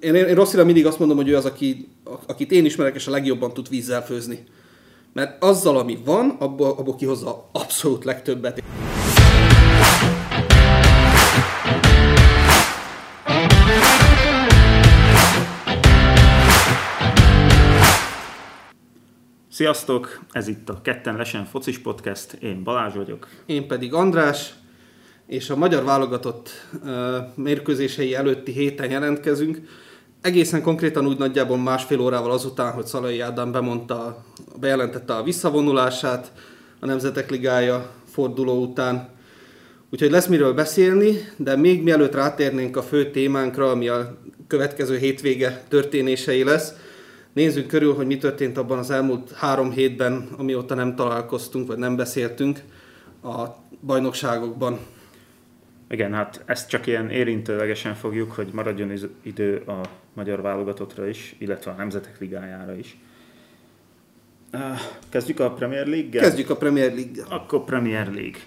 én, én Rosszira mindig azt mondom, hogy ő az, aki, akit én ismerek, és a legjobban tud vízzel főzni. Mert azzal, ami van, abból, abból kihozza abszolút legtöbbet. Sziasztok! Ez itt a Ketten Lesen Focis Podcast, én Balázs vagyok. Én pedig András, és a magyar válogatott mérkőzései előtti héten jelentkezünk. Egészen konkrétan úgy nagyjából másfél órával azután, hogy Szalai Ádám bemondta, bejelentette a visszavonulását a Nemzetek Ligája forduló után. Úgyhogy lesz miről beszélni, de még mielőtt rátérnénk a fő témánkra, ami a következő hétvége történései lesz, nézzünk körül, hogy mi történt abban az elmúlt három hétben, amióta nem találkoztunk, vagy nem beszéltünk a bajnokságokban. Igen, hát ezt csak ilyen érintőlegesen fogjuk, hogy maradjon idő a magyar válogatottra is, illetve a Nemzetek Ligájára is. Kezdjük a Premier League-gel? Kezdjük a Premier League-gel. Akkor Premier League.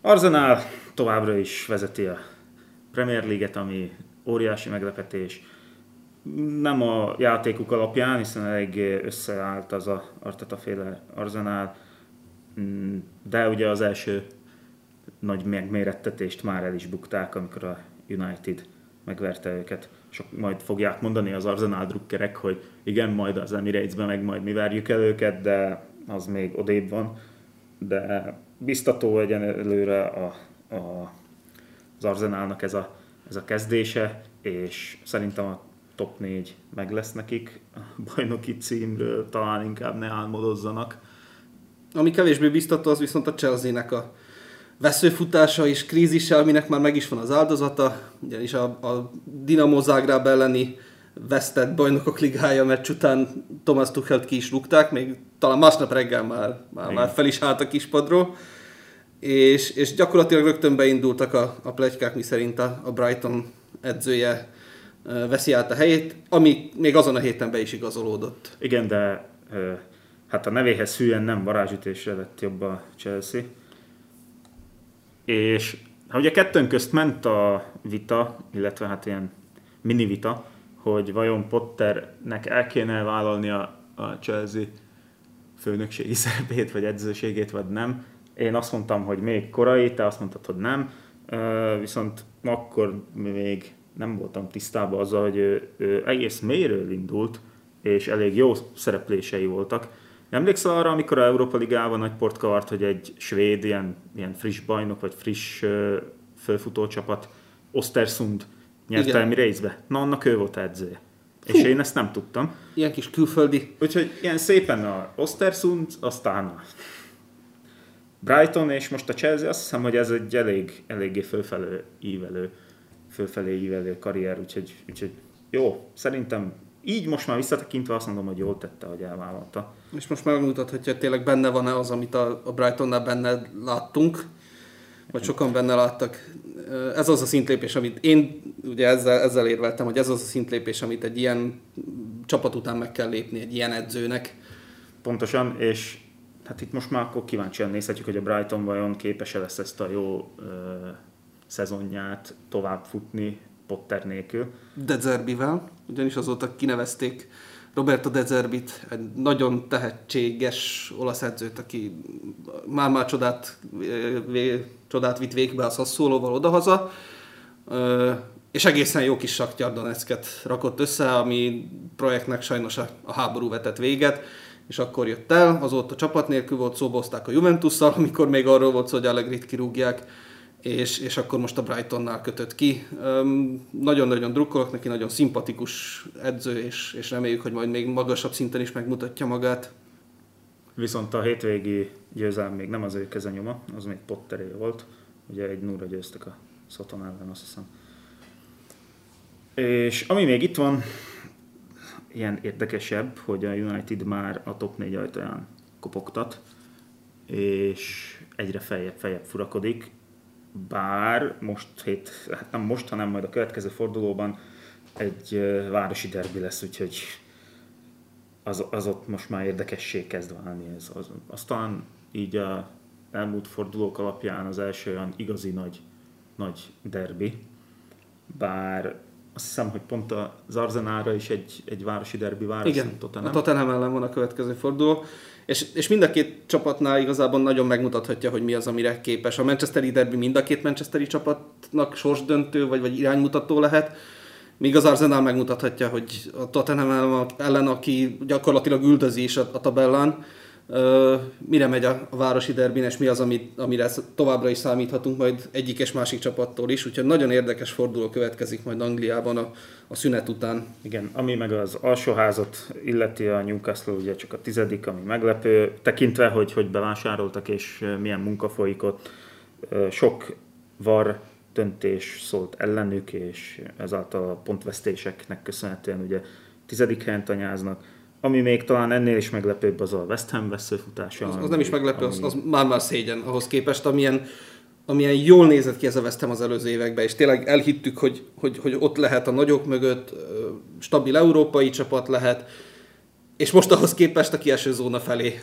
Arsenal továbbra is vezeti a Premier League-et, ami óriási meglepetés. Nem a játékuk alapján, hiszen elég összeállt az a Arteta féle Arsenal, mm, de ugye az első nagy megmérettetést már el is bukták, amikor a United megverte őket. És majd fogják mondani az Arsenal drukkerek, hogy igen, majd az Emirates-ben meg majd mi várjuk el őket, de az még odébb van. De biztató előre a, a, az Arsenalnak ez a, ez a kezdése, és szerintem a top 4 meg lesz nekik. A bajnoki címről talán inkább ne álmodozzanak. Ami kevésbé biztató, az viszont a Chelsea-nek a veszőfutása és krízise, aminek már meg is van az áldozata, ugyanis a, a Dinamo Zágráb elleni vesztett bajnokok ligája meccs után Thomas Tuchelt ki is rúgták, még talán másnap reggel már, már, már fel is állt a kispadról, és, és gyakorlatilag rögtön beindultak a, a plegykák, mi szerint a, a Brighton edzője veszi át a helyét, ami még azon a héten be is igazolódott. Igen, de hát a nevéhez hülyen nem varázsütésre lett jobb a Chelsea és hát ugye kettőn közt ment a vita, illetve hát ilyen mini vita, hogy vajon Potternek el kéne vállalni a, a Chelsea főnökségi szerepét, vagy edzőségét, vagy nem. Én azt mondtam, hogy még korai, te azt mondtad, hogy nem. Viszont akkor még nem voltam tisztában azzal, hogy ő, ő egész mélyről indult, és elég jó szereplései voltak Emlékszel arra, amikor a Európa Ligában nagy port kavart, hogy egy svéd, ilyen, ilyen friss bajnok, vagy friss uh, fölfutó csapat, Ostersund nyerte mi részbe? Na, annak ő volt edzője. Fú. És én ezt nem tudtam. Ilyen kis külföldi. Úgyhogy ilyen szépen a Ostersund, aztán a Brighton, és most a Chelsea, azt hiszem, hogy ez egy elég, eléggé fölfelé ívelő, fölfelé ívelő karrier, úgyhogy, úgyhogy jó, szerintem így most már visszatekintve azt mondom, hogy jól tette, hogy elvállalta. És most megmutathatja, hogy tényleg benne van-e az, amit a, a Brightonnál benne láttunk, vagy sokan benne láttak. Ez az a szintlépés, amit én ugye ezzel, ezzel érveltem, hogy ez az a szintlépés, amit egy ilyen csapat után meg kell lépni, egy ilyen edzőnek. Pontosan, és hát itt most már akkor kíváncsian nézhetjük, hogy a Brighton vajon képes-e lesz ezt a jó ö, szezonját tovább futni Potter nélkül. De Zerbivel, ugyanis azóta kinevezték Roberto De Zerbit, egy nagyon tehetséges olasz edzőt, aki már-már csodát, csodát vitt végbe a Sassuolóval odahaza, és egészen jó kis Donetsket rakott össze, ami projektnek sajnos a, háború vetett véget, és akkor jött el, azóta csapat nélkül volt, szóbozták a Juventusszal, amikor még arról volt szó, hogy Allegrit kirúgják, és, és akkor most a Brightonnál kötött ki. nagyon-nagyon drukkolok neki, nagyon szimpatikus edző, és, és reméljük, hogy majd még magasabb szinten is megmutatja magát. Viszont a hétvégi győzelm még nem az ő kezenyoma, az még Potteré volt. Ugye egy nulla győztek a Szoton ellen, azt hiszem. És ami még itt van, ilyen érdekesebb, hogy a United már a top 4 ajtaján kopogtat, és egyre feljebb, feljebb furakodik, bár most hét, hát nem most, hanem majd a következő fordulóban egy városi derbi lesz, úgyhogy az, az ott most már érdekessé kezd válni ez. Az, aztán így a elmúlt fordulók alapján az első olyan igazi nagy, nagy derbi, bár azt hiszem, hogy pont az Arzenára is egy, egy városi derbi vár. Igen, a Tottenham ellen van a következő forduló. És, és mind a két csapatnál igazából nagyon megmutathatja, hogy mi az, amire képes. A Manchesteri derby mind a két Manchesteri csapatnak sorsdöntő, vagy, vagy iránymutató lehet. Míg az Arsenal megmutathatja, hogy a Tottenham ellen, aki gyakorlatilag üldözi is a, a tabellán, mire megy a, városi derbin, és mi az, amit, amire továbbra is számíthatunk majd egyik és másik csapattól is. Úgyhogy nagyon érdekes forduló következik majd Angliában a, a szünet után. Igen, ami meg az alsóházat illeti a Newcastle ugye csak a tizedik, ami meglepő, tekintve, hogy, hogy bevásároltak és milyen munka folyik ott. Sok var döntés szólt ellenük, és ezáltal a pontvesztéseknek köszönhetően ugye tizedik helyen tanyáznak ami még talán ennél is meglepőbb, az a West Ham veszőfutása. Az, az nem is meglepő, ami... az, az már-már szégyen ahhoz képest, amilyen, amilyen jól nézett ki ez a West Ham az előző években, és tényleg elhittük, hogy, hogy, hogy ott lehet a nagyok mögött, stabil európai csapat lehet, és most ahhoz képest a kieső zóna felé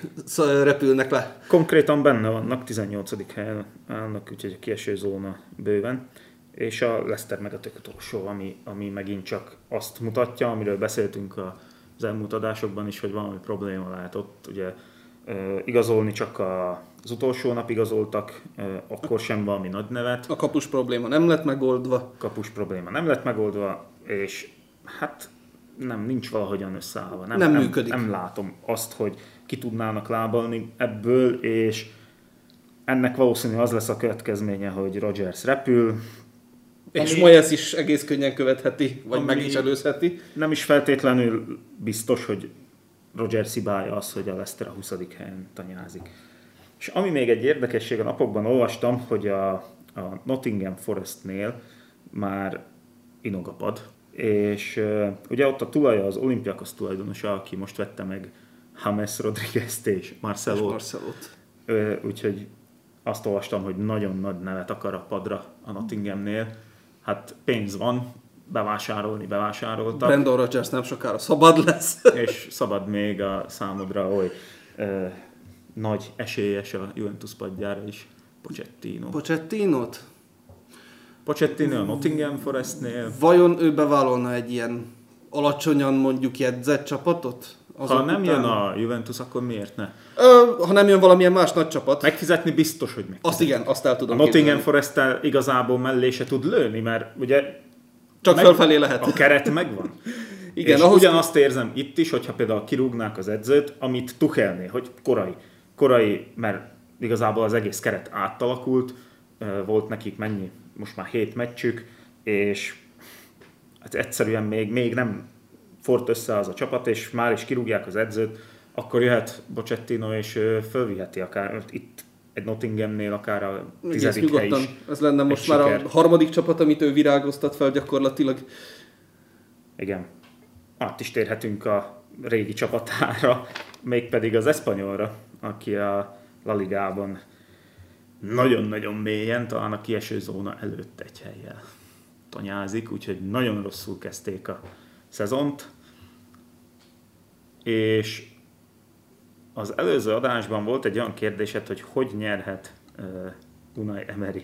repülnek le. Konkrétan benne vannak, 18. helyen állnak, úgyhogy a kieső zóna bőven. És a Leicester meg a tök utolsó, ami, ami megint csak azt mutatja, amiről beszéltünk a az elmúlt adásokban is, hogy valami probléma lehet ott. Ugye igazolni csak a, az utolsó nap igazoltak, akkor sem valami nagy nevet. A kapus probléma nem lett megoldva. Kapus probléma nem lett megoldva, és hát nem, nincs valahogyan összeállva. Nem, nem működik. Nem, nem látom azt, hogy ki tudnának lábalni ebből, és ennek valószínűleg az lesz a következménye, hogy Rogers repül, és Moyes is egész könnyen követheti, vagy meg is előzheti. Nem is feltétlenül biztos, hogy Roger szibája az, hogy a Leicester a 20. helyen tanyázik. És ami még egy érdekesség, a napokban olvastam, hogy a, a Nottingham Forestnél már inog a pad, és uh, ugye ott a tulaja az Olympiakos tulajdonosa, aki most vette meg James Rodriguez-t és Marcelot. Marcelot. Uh, úgyhogy azt olvastam, hogy nagyon nagy nevet akar a padra a Nottinghamnél, hát pénz van, bevásárolni bevásároltak. Brandon Rogers nem sokára szabad lesz. és szabad még a számodra, hogy ö, nagy esélyes a Juventus padjára is, Pochettino. Pochettinot? Pochettino a Nottingham Forestnél. Vajon ő bevállalna egy ilyen alacsonyan mondjuk jegyzett csapatot? Az ha nem jön a Juventus, akkor miért ne? Ö, ha nem jön valamilyen más nagy csapat. Megfizetni biztos, hogy meg. Azt igen, azt el tudom A Nottingham forest igazából mellé se tud lőni, mert ugye... Csak meg, fölfelé lehet. A keret megvan. igen, és ahhoz... ugyanazt érzem itt is, hogyha például kirúgnák az edzőt, amit Tuchelné, hogy korai. Korai, mert igazából az egész keret átalakult, volt nekik mennyi, most már hét meccsük, és hát egyszerűen még, még nem fort össze az a csapat, és már is kirúgják az edzőt, akkor jöhet Bocettino, és fölviheti akár itt egy Nottinghamnél akár a tizedik hely is. Ez lenne most már siker. a harmadik csapat, amit ő virágoztat fel gyakorlatilag. Igen. Át is térhetünk a régi csapatára, mégpedig az Espanyolra, aki a La Ligában nagyon-nagyon mélyen, talán a kieső zóna előtt egy helyjel tanyázik, úgyhogy nagyon rosszul kezdték a szezont és az előző adásban volt egy olyan kérdésed, hogy hogy nyerhet uh, Dunai Emery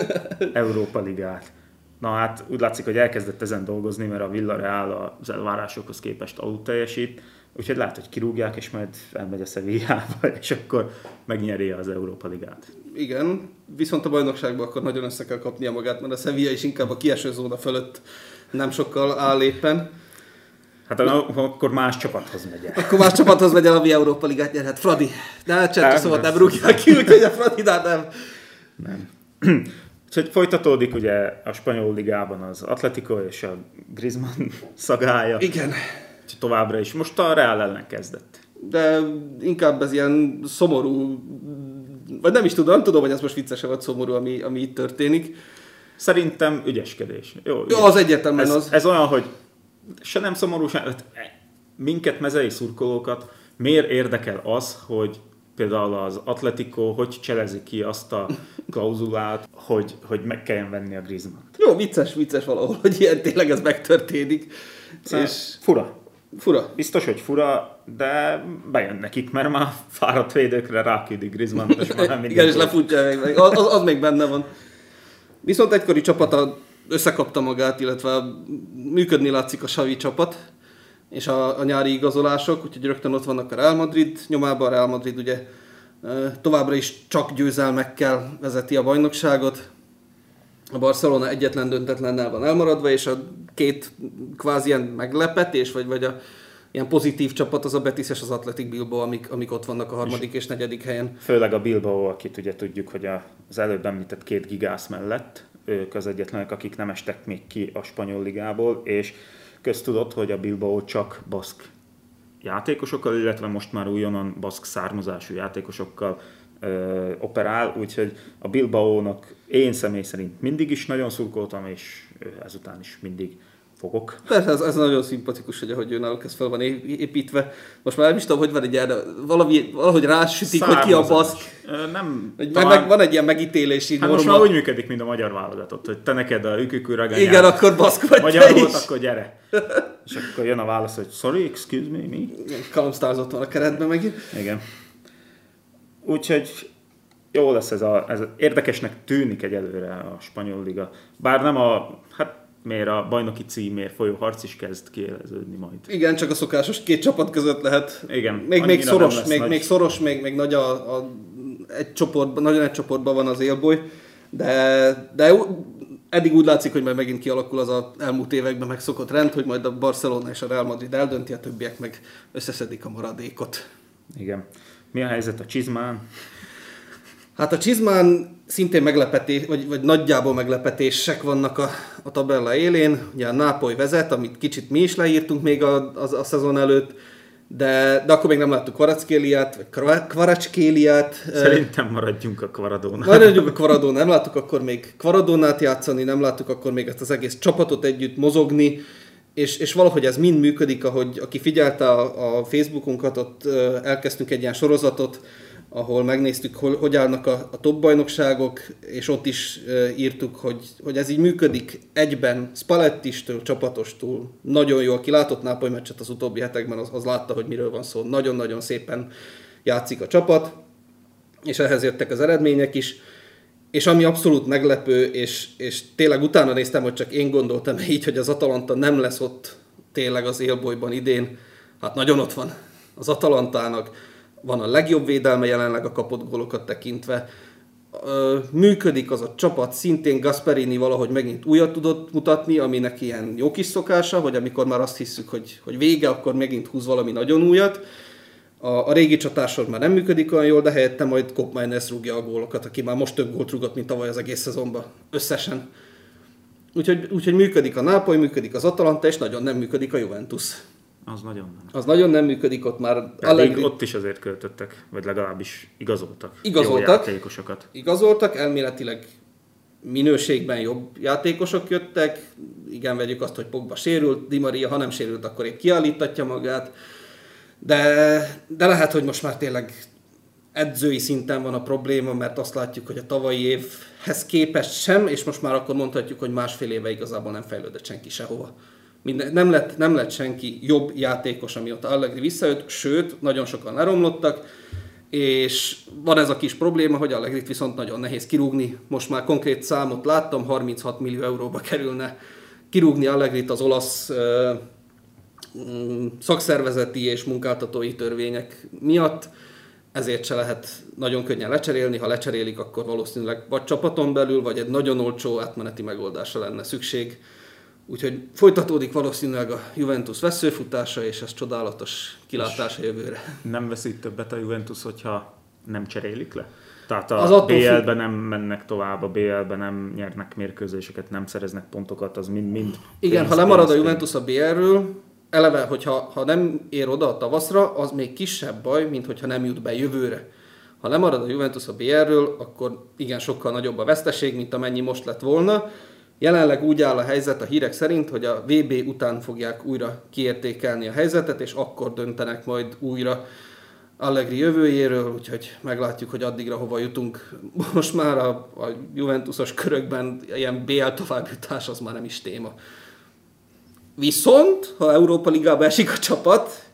Európa Ligát. Na hát úgy látszik, hogy elkezdett ezen dolgozni, mert a Villarreal az elvárásokhoz képest alul teljesít, úgyhogy lehet, hogy kirúgják, és majd elmegy a Sevillába, és akkor megnyeri az Európa Ligát. Igen, viszont a bajnokságban akkor nagyon össze kell kapnia magát, mert a Sevilla is inkább a kieső zóna fölött nem sokkal áll éppen. Hát akkor más csapathoz megy el. Akkor más csapathoz megy el, ami Európa Ligát nyerhet. Fradi. De hát csert, szóval nem rúgják ki, úgyhogy a Fradi, de nem. Nem. Úgyhogy folytatódik ugye a spanyol ligában az Atletico és a Griezmann szagája. Igen. Úgyhogy továbbra is. Most a Real ellen kezdett. De inkább ez ilyen szomorú, vagy nem is tudom, tudom, hogy ez most vicces vagy szomorú, ami, ami itt történik. Szerintem ügyeskedés. Jó, Jó az egyértelműen ez, az. Ez olyan, hogy se nem szomorú, se, hát, minket mezei szurkolókat miért érdekel az, hogy például az Atletico hogy cselezi ki azt a klauzulát, hogy, hogy meg kelljen venni a Griezmann. Jó, vicces, vicces valahol, hogy ilyen tényleg ez megtörténik. Szóval és fura. Fura. Biztos, hogy fura, de bejön nekik, mert már fáradt védőkre ráküldik Griezmann, és már nem Igen, és lefutja meg, az, az, az még benne van. Viszont egykori csapata összekapta magát, illetve működni látszik a Savi csapat, és a, a nyári igazolások, úgyhogy rögtön ott vannak a Real Madrid nyomában, a Real Madrid ugye továbbra is csak győzelmekkel vezeti a bajnokságot, a Barcelona egyetlen döntetlennel van elmaradva, és a két kvázi ilyen meglepetés, vagy, vagy a ilyen pozitív csapat az a Betis és az Athletic Bilbao, amik, amik ott vannak a harmadik és negyedik helyen. Főleg a Bilbao, akit ugye tudjuk, hogy az előbb említett két gigász mellett, ők az egyetlenek, akik nem estek még ki a spanyol ligából, és köztudott, hogy a Bilbao csak baszk játékosokkal, illetve most már újonnan baszk származású játékosokkal ö, operál, úgyhogy a Bilbao-nak én személy szerint mindig is nagyon szurkoltam, és ezután is mindig fogok. Persze, ez, ez nagyon szimpatikus, hogy ahogy náluk ez fel van építve. Most már nem is tudom, hogy van egy ilyen, valami, valahogy rásütik, hogy ki a baszk. Nem, hogy talán... meg, van egy ilyen megítélési hát norma. most már úgy működik, mint a magyar válogatott, hogy te neked a ükükű ragányán. Igen, akkor baszk vagy Magyar volt, akkor gyere. És akkor jön a válasz, hogy sorry, excuse me, mi? Kalamsztázott van a keretben megint. Igen. Úgyhogy jó lesz ez, a, ez érdekesnek tűnik egyelőre a spanyol liga. Bár nem a, miért a bajnoki címért folyó harc is kezd kieleződni majd. Igen, csak a szokásos két csapat között lehet. Igen. Még, még szoros, még, nagy... még szoros, még, még nagy a, a egy csoportban, nagyon egy csoportban van az élboly, de, de eddig úgy látszik, hogy majd megint kialakul az a elmúlt években megszokott rend, hogy majd a Barcelona és a Real Madrid eldönti, a többiek meg összeszedik a maradékot. Igen. Mi a helyzet a Csizmán? Hát a Csizmán szintén meglepetés, vagy, vagy nagyjából meglepetések vannak a, a tabella élén. Ugye a Nápoly vezet, amit kicsit mi is leírtunk még a, a, a szezon előtt, de, de akkor még nem láttuk Kvarackéliát, vagy Kvaracskéliát. Szerintem maradjunk a Kvaradónál. Maradjunk a Kvaradón, nem láttuk akkor még Kvaradónát játszani, nem láttuk akkor még ezt az egész csapatot együtt mozogni, és, és valahogy ez mind működik, ahogy aki figyelte a, a Facebookunkat, ott elkezdtünk egy ilyen sorozatot, ahol megnéztük, hogy, hogy állnak a, a top bajnokságok, és ott is e, írtuk, hogy, hogy ez így működik egyben, Spalettistől, csapatostól. Nagyon jó, aki látott Nápoly meccset az utóbbi hetekben, az, az látta, hogy miről van szó. Nagyon-nagyon szépen játszik a csapat, és ehhez jöttek az eredmények is. És ami abszolút meglepő, és, és tényleg utána néztem, hogy csak én gondoltam így, hogy az Atalanta nem lesz ott tényleg az élbolyban idén. Hát nagyon ott van az Atalantának van a legjobb védelme jelenleg a kapott gólokat tekintve. Működik az a csapat, szintén Gasperini valahogy megint újat tudott mutatni, aminek ilyen jó kis szokása, hogy amikor már azt hiszük, hogy, hogy vége, akkor megint húz valami nagyon újat. A, a régi csatásor már nem működik olyan jól, de helyette majd Kopmeiners rúgja a gólokat, aki már most több gólt rúgott, mint tavaly az egész szezonban, összesen. Úgyhogy, úgyhogy működik a Nápoly, működik az Atalanta, és nagyon nem működik a Juventus. Az nagyon nem. Az nagyon nem működik, ott már... Pedig Allegri... ott is azért költöttek, vagy legalábbis igazoltak. Igazoltak. játékosokat. Igazoltak, elméletileg minőségben jobb játékosok jöttek. Igen, vegyük azt, hogy Pogba sérült, Di Maria, ha nem sérült, akkor épp kiállítatja magát. De, de lehet, hogy most már tényleg edzői szinten van a probléma, mert azt látjuk, hogy a tavalyi évhez képest sem, és most már akkor mondhatjuk, hogy másfél éve igazából nem fejlődött senki sehova. Minden, nem, lett, nem lett senki jobb játékos, amióta Allegri visszajött, sőt, nagyon sokan leromlottak, és van ez a kis probléma, hogy Allegrit viszont nagyon nehéz kirúgni. Most már konkrét számot láttam, 36 millió euróba kerülne kirúgni Allegrit az olasz ö, mm, szakszervezeti és munkáltatói törvények miatt, ezért se lehet nagyon könnyen lecserélni, ha lecserélik, akkor valószínűleg vagy csapaton belül, vagy egy nagyon olcsó átmeneti megoldásra lenne szükség Úgyhogy folytatódik valószínűleg a Juventus veszőfutása, és ez csodálatos kilátás a jövőre. Nem veszít többet a Juventus, hogyha nem cserélik le? Tehát a az BL-ben nem mennek tovább, a BL-ben nem nyernek mérkőzéseket, nem szereznek pontokat, az mind-mind. Igen, ha lemarad a Juventus a BL-ről, eleve, hogyha ha nem ér oda a tavaszra, az még kisebb baj, mint hogyha nem jut be jövőre. Ha lemarad a Juventus a BL-ről, akkor igen, sokkal nagyobb a veszteség, mint amennyi most lett volna. Jelenleg úgy áll a helyzet a hírek szerint, hogy a VB után fogják újra kiértékelni a helyzetet, és akkor döntenek majd újra Allegri jövőjéről, úgyhogy meglátjuk, hogy addigra hova jutunk. Most már a, a Juventusos körökben ilyen BL továbbjutás az már nem is téma. Viszont, ha Európa Ligába esik a csapat,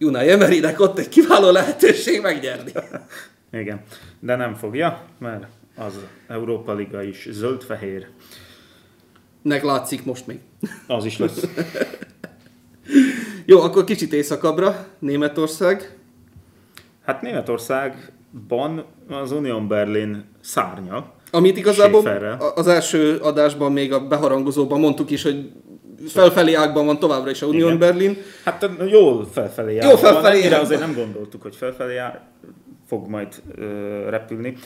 Unai Emerynek ott egy kiváló lehetőség megnyerni. Igen, de nem fogja, mert az Európa Liga is zöld-fehér Nek látszik most még. Az is lesz. Jó, akkor kicsit északabbra, Németország. Hát Németországban az Union Berlin szárnya. Amit igazából Schäferrel. a- az első adásban, még a beharangozóban mondtuk is, hogy felfelé ágban van továbbra is a Union Igen. Berlin. Hát jól felfelé jár. Jól felfelé Ennyire jár. azért nem gondoltuk, hogy felfelé jár, fog majd ö, repülni.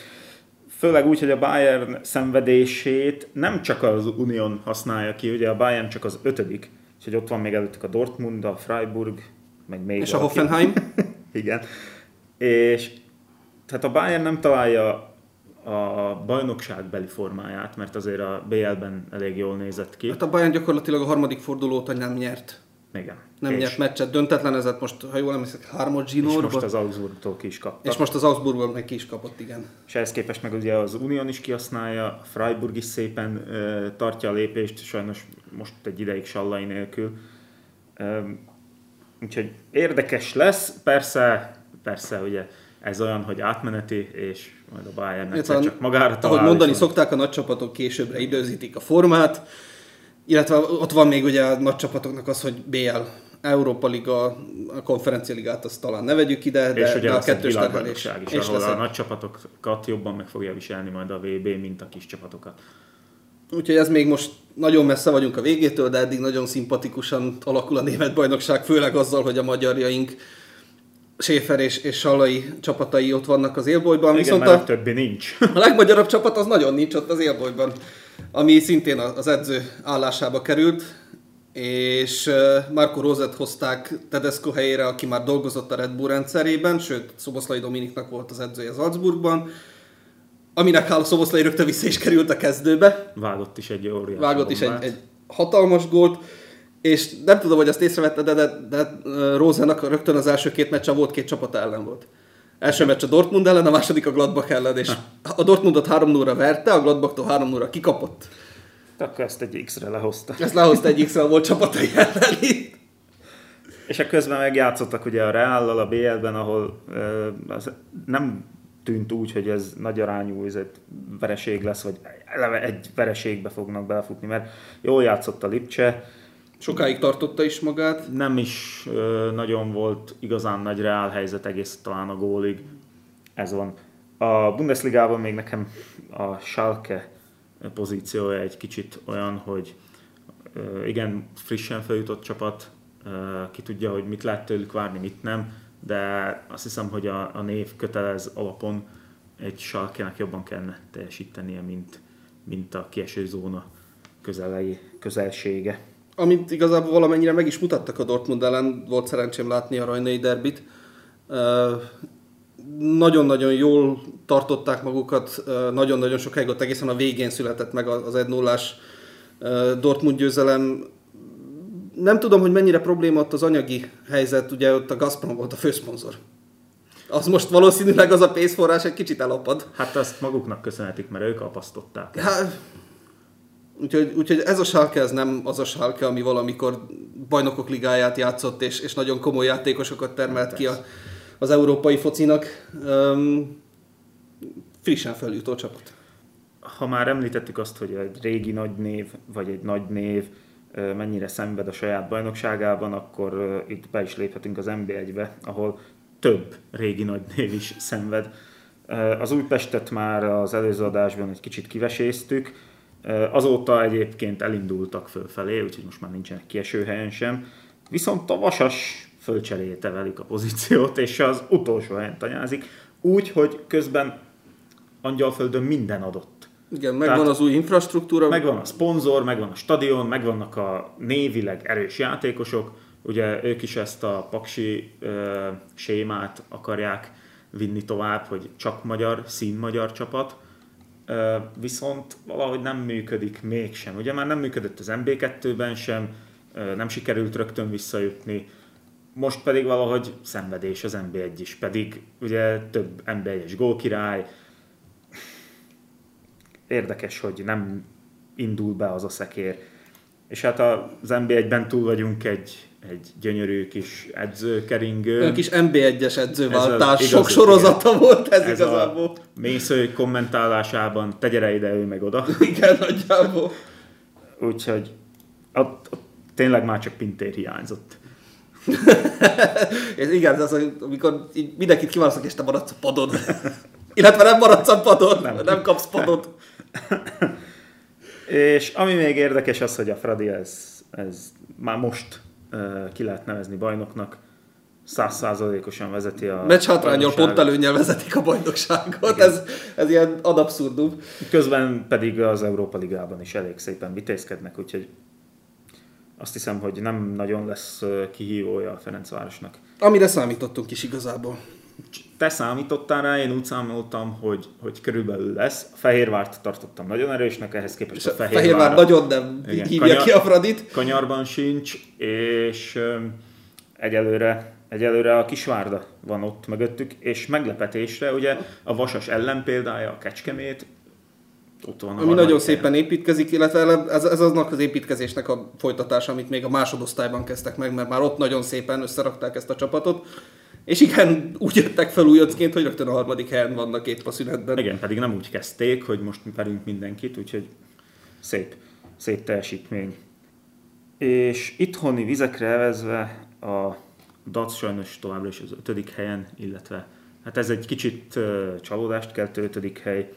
Főleg úgy, hogy a Bayern szenvedését nem csak az Union használja ki, ugye a Bayern csak az ötödik, úgyhogy ott van még előttük a Dortmund, a Freiburg, meg még És a valaki. Hoffenheim. Igen. És tehát a Bayern nem találja a bajnokságbeli formáját, mert azért a BL-ben elég jól nézett ki. Hát a Bayern gyakorlatilag a harmadik forduló óta nem nyert. Igen. Nem nyert meccset, döntetlenezett most, ha jól emlékszek, hármat és most az Augsburgtól ki is kaptak. és most az Augsburgban meg ki is kapott, igen. És ehhez képest meg ugye az Union is kihasználja, a Freiburg is szépen ö, tartja a lépést, sajnos most egy ideig Sallai nélkül. Ö, úgyhogy érdekes lesz, persze, persze ugye ez olyan, hogy átmeneti, és majd a Bayern egyszer csak magára talál. Ahogy mondani szokták, a nagy csapatok későbbre időzítik a formát, illetve ott van még ugye a nagy csapatoknak az, hogy BL, Európa Liga, a konferencia ligát azt talán ne vegyük ide, de, és ugye de a kettős terhelés. is, És ahol lesz a nagy csapatokat jobban meg fogja viselni majd a VB, mint a kis csapatokat. Úgyhogy ez még most nagyon messze vagyunk a végétől, de eddig nagyon szimpatikusan alakul a német bajnokság, főleg azzal, hogy a magyarjaink Schäfer és, és Sallai csapatai ott vannak az élbolyban. Igen, Viszont a többi nincs. a legmagyarabb csapat az nagyon nincs ott az élbolyban, ami szintén az edző állásába került, és Marco Roset hozták Tedesco helyére, aki már dolgozott a Red Bull rendszerében, sőt, Szoboszlai Dominiknak volt az edzője Salzburgban, aminek hála Szoboszlai rögtön vissza is került a kezdőbe, Vágott is egy óriási vágott is egy, egy hatalmas gólt, és nem tudom, hogy azt észrevette, de, de, de Rosenak rögtön az első két meccsen volt két csapata ellen volt. Első meccs a Dortmund ellen, a második a Gladbach ellen, és a Dortmundot 3 0 verte, a Gladbachtól 3 0 kikapott. Akkor ezt egy X-re lehozta. Ezt lehozta egy x volt csapatai ellen itt. És a közben megjátszottak ugye a Reállal a BL-ben, ahol az nem tűnt úgy, hogy ez nagy arányú ez egy vereség lesz, vagy eleve egy vereségbe fognak belefutni, mert jól játszott a Lipcse, Sokáig tartotta is magát. nem is ö, nagyon volt igazán nagy reál helyzet egész talán a gólig. Ez van. A Bundesligában még nekem a Schalke pozíciója egy kicsit olyan, hogy ö, igen, frissen feljutott csapat, ö, ki tudja, hogy mit lehet tőlük várni, mit nem, de azt hiszem, hogy a, a név kötelez alapon egy Schalke-nek jobban kellene teljesítenie, mint, mint a kieső zóna közelei, közelsége. Amit igazából valamennyire meg is mutattak a Dortmund ellen, volt szerencsém látni a Rajnai derbit. Nagyon-nagyon jól tartották magukat, nagyon-nagyon sokáig ott egészen a végén született meg az 1 0 Dortmund győzelem. Nem tudom, hogy mennyire probléma ott az anyagi helyzet, ugye ott a Gazprom volt a főszponzor. Az most valószínűleg az a pénzforrás egy kicsit elapad. Hát azt maguknak köszönhetik, mert ők apasztották. Hát, úgyhogy, úgyhogy ez a Schalke, ez nem az a Schalke, ami valamikor bajnokok ligáját játszott, és, és nagyon komoly játékosokat termelt ki a, az európai focinak. Um, frissen feljutó csapat. Ha már említettük azt, hogy egy régi nagy név, vagy egy nagy név mennyire szenved a saját bajnokságában, akkor itt be is léphetünk az NB1-be, ahol több régi nagy név is szenved. Az Újpestet már az előző adásban egy kicsit kiveséztük, azóta egyébként elindultak fölfelé, úgyhogy most már nincsenek kieső helyen sem. Viszont a Vasas fölcserélte velük a pozíciót, és az utolsó helyen tanyázik, úgy, hogy közben Angyalföldön minden adott. Igen, megvan Tehát- az új infrastruktúra. Megvan a szponzor, megvan a stadion, megvannak a névileg erős játékosok, ugye ők is ezt a paksi ö, sémát akarják vinni tovább, hogy csak magyar, szín magyar csapat, viszont valahogy nem működik mégsem. Ugye már nem működött az MB2-ben sem, nem sikerült rögtön visszajutni, most pedig valahogy szenvedés az MB1 is, pedig ugye több MB1-es gólkirály, érdekes, hogy nem indul be az a szekér. És hát az NB1-ben túl vagyunk egy, egy gyönyörű kis edzőkeringő. Ön kis MB1-es edzőváltás, sok sorozata volt ez, Ez igazából. a mésző kommentálásában, te gyere ide, ő meg oda. Igen, nagyjából. úgyhogy ott, ott tényleg már csak Pintér hiányzott. Ez igen, az, amikor így mindenkit kiválasztok, és te maradsz a padon. Illetve nem maradsz a padon, nem, nem kapsz padot. és ami még érdekes az, hogy a Fradi ez, ez már most ki lehet nevezni bajnoknak, százszázalékosan vezeti a Meccs hátrányol, pont előnyel vezetik a bajnokságot, ez, ez ilyen ad abszurdum. Közben pedig az Európa Ligában is elég szépen vitézkednek, úgyhogy azt hiszem, hogy nem nagyon lesz kihívója a Ferencvárosnak. Amire számítottunk is igazából. Te számítottál rá, én úgy számoltam, hogy, hogy körülbelül lesz. A Fehérvárt tartottam nagyon erősnek, ehhez képest a Fehérvár... Fehérvár nagyon nem igen, hívja kanyar, ki a Fradit. Kanyarban sincs, és um, egyelőre, egyelőre a Kisvárda van ott mögöttük, és meglepetésre ugye a Vasas ellenpéldája, a Kecskemét, ott van Ami nagyon szépen építkezik, illetve ez, ez aznak az építkezésnek a folytatása, amit még a másodosztályban kezdtek meg, mert már ott nagyon szépen összerakták ezt a csapatot. És igen, úgy jöttek fel újoncként, hogy rögtön a harmadik helyen vannak épp a szünetben. Igen, pedig nem úgy kezdték, hogy most verünk mindenkit, úgyhogy szép, szép teljesítmény. És itthoni vizekre elvezve a DAC sajnos továbbra is az ötödik helyen, illetve hát ez egy kicsit csalódást keltő ötödik hely,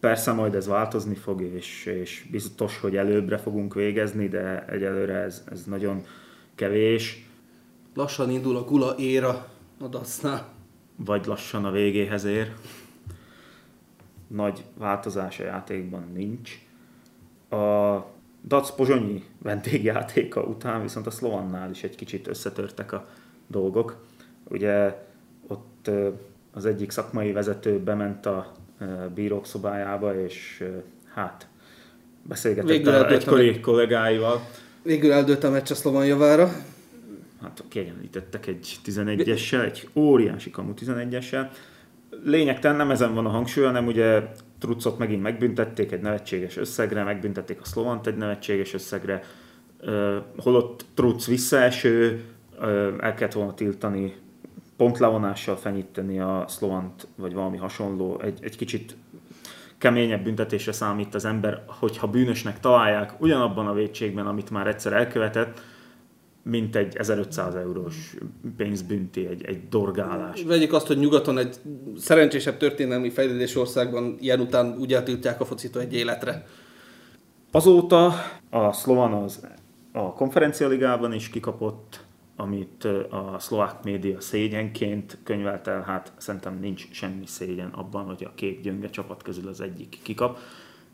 Persze majd ez változni fog, és, és biztos, hogy előbbre fogunk végezni, de egyelőre ez, ez nagyon kevés. Lassan indul a gula éra a dacnál. Vagy lassan a végéhez ér. Nagy változás a játékban nincs. A Dac pozsonyi vendégjátéka után viszont a Slovannál is egy kicsit összetörtek a dolgok. Ugye ott az egyik szakmai vezető bement a bírók szobájába, és hát beszélgetett a egykori kollégáival. Végül eldőlt a meccs a Szlovan javára. Hát kiegyenlítettek egy 11-essel, egy óriási kamu 11-essel. Lényegtelen nem ezen van a hangsúly, hanem ugye Trucot megint megbüntették egy nevetséges összegre, megbüntették a Szlovant egy nevetséges összegre, holott Truc visszaeső, el kellett volna tiltani pontlevonással fenyíteni a szlovant, vagy valami hasonló, egy, egy kicsit keményebb büntetésre számít az ember, hogyha bűnösnek találják ugyanabban a vétségben, amit már egyszer elkövetett, mint egy 1500 eurós pénzbünti, egy, egy dorgálás. Vegyük azt, hogy nyugaton egy szerencsésebb történelmi fejlődés országban ilyen után úgy eltiltják a focitó egy életre. Azóta a Slovan az a konferencialigában is kikapott, amit a szlovák média szégyenként könyvelt el, hát szerintem nincs semmi szégyen abban, hogy a két gyönge csapat közül az egyik kikap.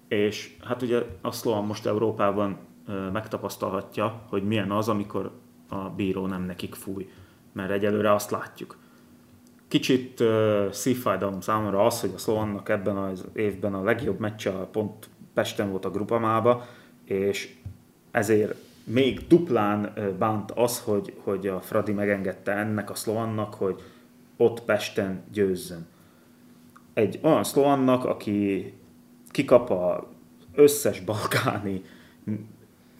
És hát ugye a szlován most Európában megtapasztalhatja, hogy milyen az, amikor a bíró nem nekik fúj. Mert egyelőre azt látjuk. Kicsit uh, szívfájdalom számomra az, hogy a Szlovannak ebben az évben a legjobb meccse pont Pesten volt a grupamába, és ezért még duplán bánt az, hogy, hogy a Fradi megengedte ennek a szlovannak, hogy ott Pesten győzzön. Egy olyan szlovannak, aki kikap a összes balkáni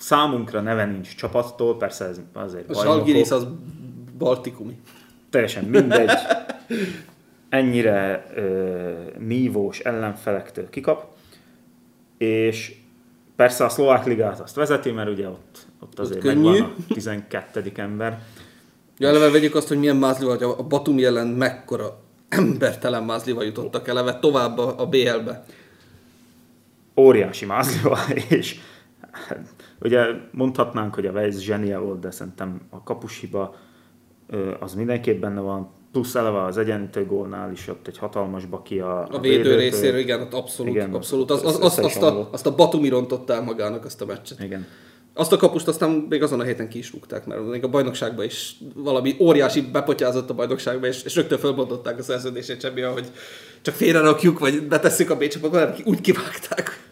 számunkra neve nincs csapattól, persze ez azért A Zsalgiris az baltikumi. Teljesen mindegy. Ennyire ö, nívós ellenfelektől kikap, és persze a szlovák ligát azt vezeti, mert ugye ott ott azért ott megvan a 12. ember. Ja, eleve vegyük azt, hogy milyen mázlival, a Batumi ellen mekkora embertelen mázlival jutottak eleve tovább a, a BL-be. Óriási mázlival, és ugye mondhatnánk, hogy a Weiss zsenia volt, de szerintem a kapushiba az mindenképp benne van, plusz eleve az egyenlítő gólnál is ott egy hatalmas baki a, a, a védő részéről, igen, ott abszolút, igen, abszolút. Az, az, az, azt, a, azt a Batumi rontotta el magának azt a meccset. Igen. Azt a kapust aztán még azon a héten ki is rúgták, mert még a bajnokságban is valami óriási bepotyázott a bajnokságban, és, és rögtön fölbontották a szerződését semmi, hogy csak félre rakjuk, vagy betesszük a B úgy kivágták.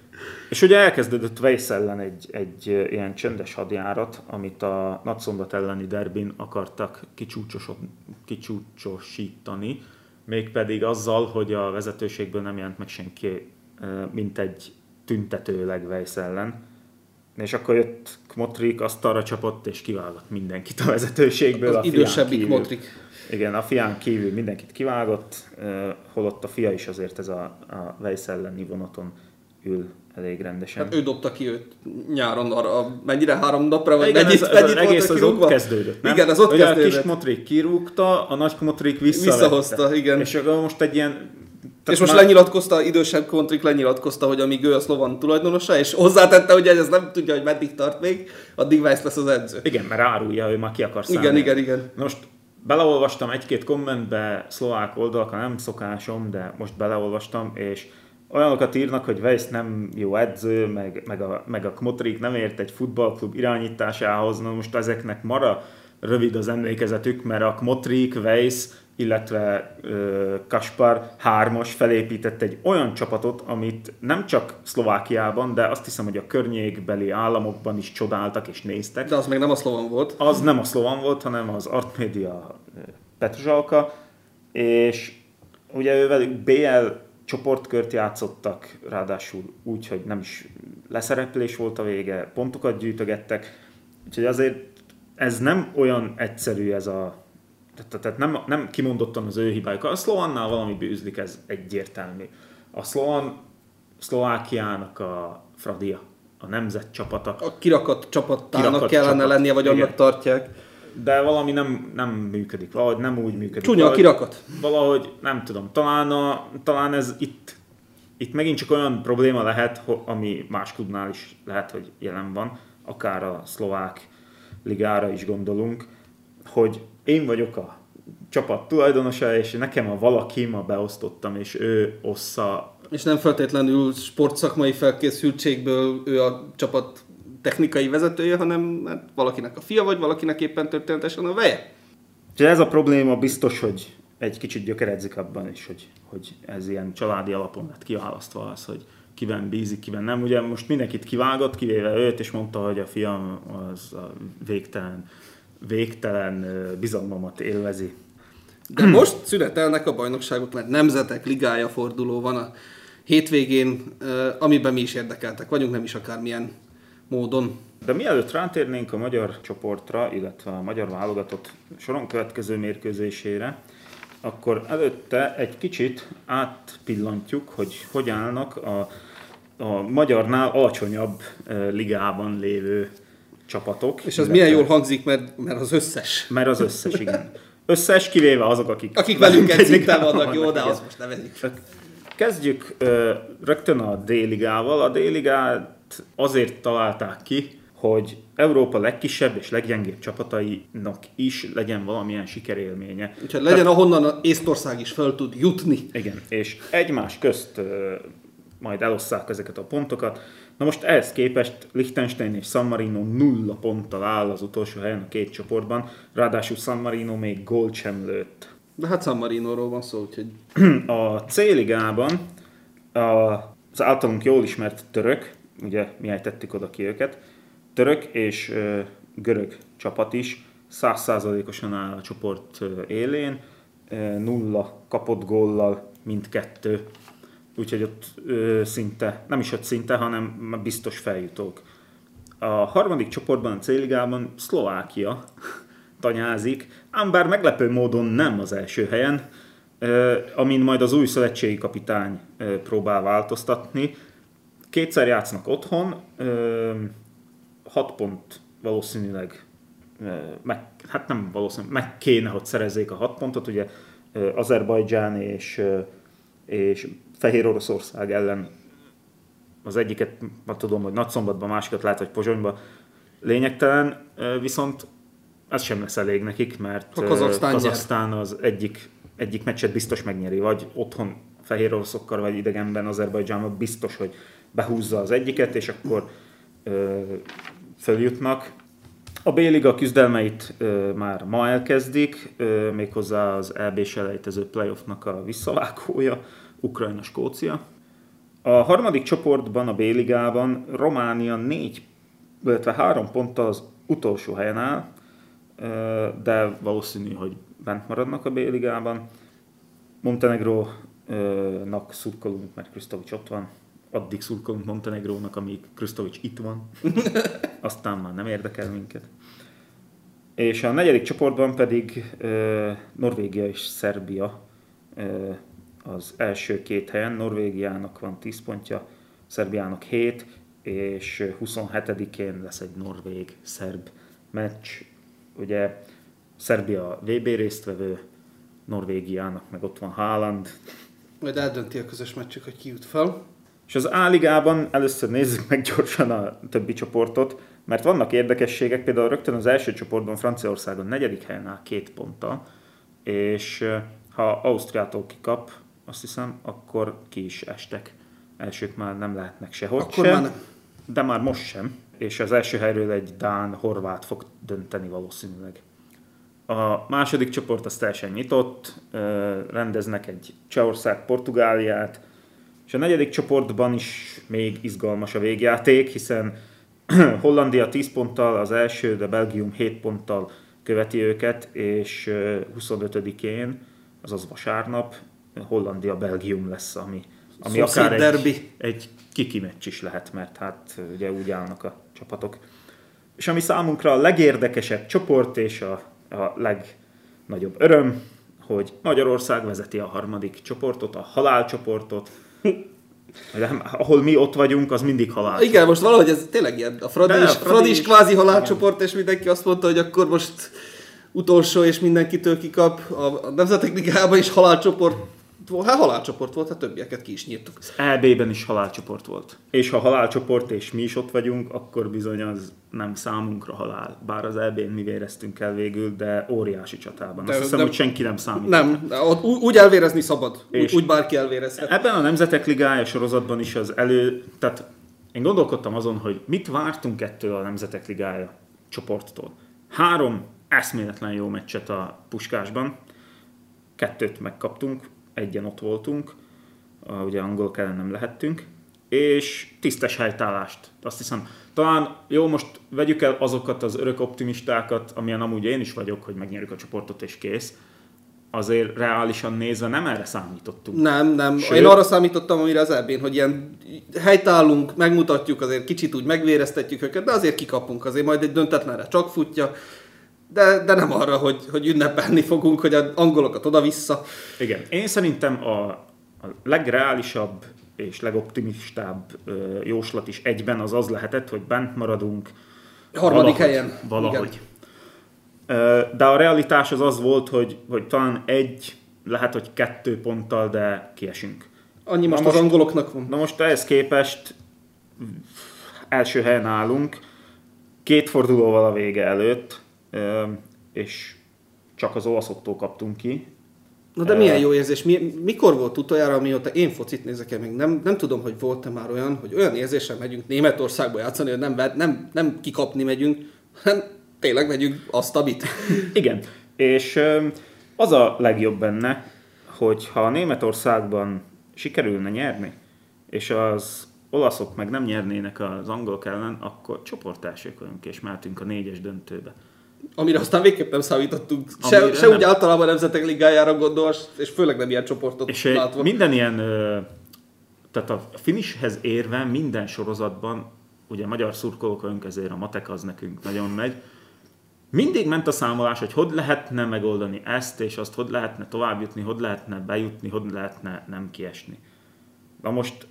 És ugye elkezdődött Weiss ellen egy, egy ilyen csöndes hadjárat, amit a Nagyszombat elleni derbin akartak kicsúcsosítani, mégpedig azzal, hogy a vezetőségből nem jelent meg senki, mint egy tüntetőleg Weiss ellen és akkor jött Kmotrik, asztalra csapott, és kivágott mindenkit a vezetőségből. Az a idősebbik Kmotrik. Igen, a fián kívül mindenkit kivágott, holott a fia is azért ez a, a Weiss elleni vonaton ül elég rendesen. Hát ő dobta ki őt nyáron arra, mennyire három napra, vagy Igen, mennyit, ez, ez mennyit az egész az ott kezdődött, nem? Igen, az ott Ugye kezdődött. a kis motrik kirúgta, a nagy motrik visszavette. Visszahozta, igen. És akkor most egy ilyen... És most lenyilatkozta, idősebb kontrik lenyilatkozta, hogy amíg ő a szlovan tulajdonosa, és hozzátette, hogy ez nem tudja, hogy meddig tart még, addig Weiss lesz az edző. Igen, mert árulja, ő már ki akar szállni. Igen, igen, igen. Most beleolvastam egy-két kommentbe szlovák oldalakon, nem szokásom, de most beleolvastam, és olyanokat írnak, hogy Weiss nem jó edző, meg, meg, a, meg a Kmotrik nem ért egy futballklub irányításához, na most ezeknek mara rövid az emlékezetük, mert a Kmotrik, Weiss, illetve ö, Kaspar hármas felépített egy olyan csapatot, amit nem csak Szlovákiában, de azt hiszem, hogy a környékbeli államokban is csodáltak és néztek. De az még nem a szlovan volt. Az nem a Slovan volt, hanem az Artmedia Petrzsalka, és ugye ő velük BL csoportkört játszottak, ráadásul úgy, hogy nem is leszereplés volt a vége, pontokat gyűjtögettek, úgyhogy azért ez nem olyan egyszerű ez a tehát, tehát nem, nem kimondottan az ő hibájuk. A Slovannál valami bűzlik, ez egyértelmű. A Slovan Szlovákiának a Fradia, a nemzet csapata. A kirakat csapattának Kirakat kellene csapat. lennie, vagy Igen. annak tartják. De valami nem, nem működik, valahogy nem úgy működik. Csúnya a valahogy, kirakat. Valahogy nem tudom, talán, a, talán ez itt, itt megint csak olyan probléma lehet, ami más klubnál is lehet, hogy jelen van, akár a szlovák ligára is gondolunk, hogy én vagyok a csapat tulajdonosa, és nekem a valaki ma beosztottam, és ő ossza És nem feltétlenül sportszakmai felkészültségből ő a csapat technikai vezetője, hanem hát valakinek a fia, vagy valakinek éppen történetesen a veje. Úgyhogy ez a probléma biztos, hogy egy kicsit gyökeredzik abban is, hogy, hogy ez ilyen családi alapon lett kiválasztva az, hogy kiben bízik, kiben nem. Ugye most mindenkit kivágott, kivéve őt, és mondta, hogy a fiam az a végtelen, végtelen bizalmamat élvezi. De most szünetelnek a bajnokságok, mert nemzetek ligája forduló van a hétvégén, amiben mi is érdekeltek vagyunk, nem is akármilyen módon. De mielőtt rátérnénk a magyar csoportra, illetve a magyar válogatott soron következő mérkőzésére, akkor előtte egy kicsit átpillantjuk, hogy hogy állnak a, a magyarnál alacsonyabb eh, ligában lévő csapatok. És az milyen jól hangzik, mert, mert az összes. Mert az összes, igen. Összes, kivéve azok, akik... Akik velünk egy szinten ligában vannak, jó, de azt most nevezik. Kezdjük ö, rögtön a D-ligával. A D-ligát azért találták ki, hogy Európa legkisebb és leggyengébb csapatainak is legyen valamilyen sikerélménye. Úgyhogy legyen, ahonnan a Észtország is fel tud jutni. Igen, és egymás közt majd elosszák ezeket a pontokat. Na most ehhez képest Liechtenstein és San Marino nulla ponttal áll az utolsó helyen a két csoportban, ráadásul San Marino még gólt sem lőtt. De hát San Marinóról van szó, úgyhogy A C-ligában az általunk jól ismert török, ugye mi ejtettük oda ki őket, török és görög csapat is százszázalékosan áll a csoport élén, nulla kapott góllal mindkettő, úgyhogy ott szinte, nem is ott szinte, hanem biztos feljutók. A harmadik csoportban, a C-ligában Szlovákia tanyázik, ám bár meglepő módon nem az első helyen, amin majd az új szövetségi kapitány próbál változtatni. Kétszer játsznak otthon, ö, hat pont valószínűleg, ö, meg, hát nem valószínűleg, meg kéne, hogy szerezzék a hat pontot, ugye ö, Azerbajdzsán és, ö, és Fehér Oroszország ellen az egyiket, ma tudom, hogy Nagyszombatban, a másikat lehet, hogy Pozsonyban lényegtelen, ö, viszont ez sem lesz elég nekik, mert Kazaksztán nyer. Kazaksztán az egyik, egyik meccset biztos megnyeri, vagy otthon fehér oroszokkal, vagy idegenben Azerbajdzsánban biztos, hogy behúzza az egyiket, és akkor ö, följutnak. A B-liga küzdelmeit ö, már ma elkezdik, ö, méghozzá az EB selejtező playoffnak a visszavágója, Ukrajna-Skócia. A harmadik csoportban, a B-ligában Románia négy, illetve három ponttal az utolsó helyen áll, de valószínű, hogy bent maradnak a B-ligában. Montenegrónak szurkolunk, mert Krisztovics ott van. Addig szurkolunk Montenegrónak, amíg Krisztovics itt van. Aztán már nem érdekel minket. És a negyedik csoportban pedig ö, Norvégia és Szerbia ö, az első két helyen. Norvégiának van 10 pontja, Szerbiának 7, és 27-én lesz egy norvég-szerb meccs. Ugye Szerbia VB résztvevő, Norvégiának meg ott van Haaland. Majd eldönti a közös meccsük, hogy ki jut fel. És az A-ligában először nézzük meg gyorsan a többi csoportot, mert vannak érdekességek, például rögtön az első csoportban Franciaországon negyedik helyen áll két ponttal, és ha Ausztriától kikap, azt hiszem, akkor ki is estek. Elsők már nem lehetnek sehogy Akkor sem, már de már most sem. És az első helyről egy Dán-Horvát fog dönteni valószínűleg. A második csoport az teljesen nyitott, rendeznek egy Csehország, Portugáliát, és a negyedik csoportban is még izgalmas a végjáték, hiszen Hollandia 10 ponttal az első, de Belgium 7 ponttal követi őket, és ö, 25-én, azaz vasárnap, Hollandia-Belgium lesz, ami, ami Szomszéd akár egy, derbi. egy kiki meccs is lehet, mert hát ugye úgy állnak a csapatok. És ami számunkra a legérdekesebb csoport és a, a legnagyobb öröm, hogy Magyarország vezeti a harmadik csoportot, a halálcsoportot. Nem, ahol mi ott vagyunk, az mindig halál. Igen, most valahogy ez tényleg ilyen. A Fradi, De, is, a Fradi Fradi is kvázi halálcsoport, és mindenki azt mondta, hogy akkor most utolsó, és mindenkitől kikap. A, a Nemzetek Ligában is halálcsoport volt. Hát halálcsoport volt, hát többieket ki is nyírtuk. EB-ben is halálcsoport volt. És ha halálcsoport és mi is ott vagyunk, akkor bizony az nem számunkra halál. Bár az EB-n mi véreztünk el végül, de óriási csatában. Azt De- hiszem, de- hogy senki nem számít. Nem, ott úgy elvérezni szabad. Úgy, És- úgy bárki elvérezhet. Ebben a Nemzetek Ligája sorozatban is az elő... Tehát én gondolkodtam azon, hogy mit vártunk ettől a Nemzetek Ligája csoporttól. Három eszméletlen jó meccset a Puskásban, kettőt megkaptunk, egyen ott voltunk, ugye angolok ellen nem lehettünk, és tisztes helytállást. Azt hiszem, talán jó, most vegyük el azokat az örök optimistákat, amilyen amúgy én is vagyok, hogy megnyerjük a csoportot és kész. Azért reálisan nézve nem erre számítottunk. Nem, nem. Sőt- Én arra számítottam, amire az eb hogy ilyen helytállunk, megmutatjuk, azért kicsit úgy megvéreztetjük őket, de azért kikapunk, azért majd egy döntetlenre csak futja. De, de nem arra, hogy, hogy ünnepelni fogunk, hogy az angolokat oda-vissza. Igen, én szerintem a, a legreálisabb és legoptimistább ö, jóslat is egyben az az lehetett, hogy bent maradunk Harmadik valahogy, helyen. Valahogy. Igen. De a realitás az az volt, hogy, hogy talán egy, lehet, hogy kettő ponttal, de kiesünk. Annyi most, Na az most- angoloknak van. Na most ehhez képest első helyen állunk, két fordulóval a vége előtt, és csak az olaszoktól kaptunk ki, Na de milyen jó érzés. Mi, mikor volt utoljára, amióta én focit nézek még nem, nem tudom, hogy volt-e már olyan, hogy olyan érzéssel megyünk Németországba játszani, hogy nem, nem, nem kikapni megyünk, hanem tényleg megyünk azt, amit. Igen, és az a legjobb benne, hogy ha a Németországban sikerülne nyerni, és az olaszok meg nem nyernének az angolok ellen, akkor csoportelsők vagyunk, és mehetünk a négyes döntőbe. Amire aztán végképp nem számítottunk. Se, Amire se úgy nem. általában a nemzetek ligájára gondolsz, és főleg nem ilyen csoportot És egy- látva. minden ilyen, tehát a finishhez érve minden sorozatban, ugye magyar szurkolók vagyunk, ezért a matek az nekünk nagyon megy, mindig ment a számolás, hogy hogy lehetne megoldani ezt, és azt hogy lehetne tovább jutni, hogy lehetne bejutni, hogy lehetne nem kiesni. Na most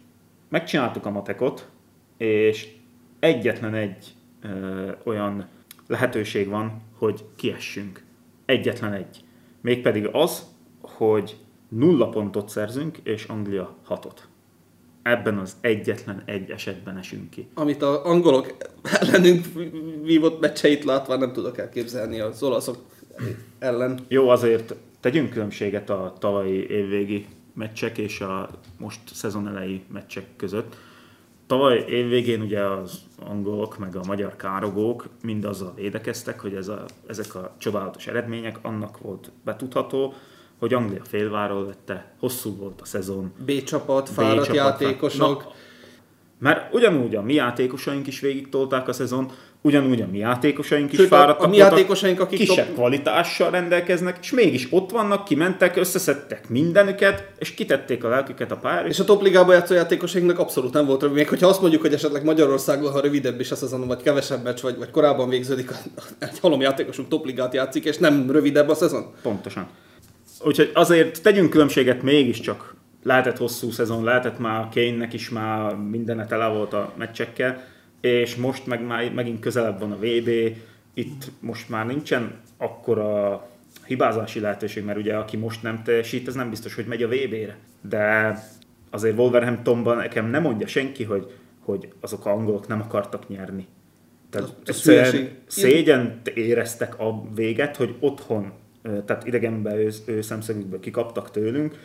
megcsináltuk a matekot, és egyetlen egy ö, olyan lehetőség van, hogy kiessünk. Egyetlen egy. Mégpedig az, hogy nulla pontot szerzünk, és Anglia hatot. Ebben az egyetlen egy esetben esünk ki. Amit az angolok ellenünk vívott meccseit látva nem tudok elképzelni az olaszok ellen. Jó, azért tegyünk különbséget a tavalyi évvégi meccsek és a most szezon elejé meccsek között. Tavaly évvégén ugye az angolok meg a magyar károgók mind azzal védekeztek, hogy ez a, ezek a csodálatos eredmények annak volt betudható, hogy Anglia félváról vette, hosszú volt a szezon, B csapat, fáradt játékosok. Na, mert ugyanúgy a mi játékosaink is végig tolták a szezon, ugyanúgy a mi játékosaink is Sőt, fáradtak a mi játékosaink, akik kisebb top- kvalitással rendelkeznek, és mégis ott vannak, kimentek, összeszedtek mindenüket, és kitették a lelküket a pályára, és És a topligában játszó játékosainknak abszolút nem volt rövid. Még hogyha azt mondjuk, hogy esetleg Magyarországon, ha rövidebb is a szezon, vagy kevesebb meccs, vagy, vagy korábban végződik, egy halom játékosunk topligát játszik, és nem rövidebb a szezon. pontosan. Úgyhogy azért tegyünk különbséget mégiscsak lehetett hosszú szezon, lehetett már Kane-nek is már mindenet tele volt a meccsekkel, és most meg már megint közelebb van a VB, itt most már nincsen akkora hibázási lehetőség, mert ugye aki most nem teljesít, ez nem biztos, hogy megy a VB-re. De azért Wolverhamptonban nekem nem mondja senki, hogy, hogy azok a angolok nem akartak nyerni. Tehát egyszerűen szégyen éreztek a véget, hogy otthon, tehát idegenben ő, ő szemszögükből kikaptak tőlünk,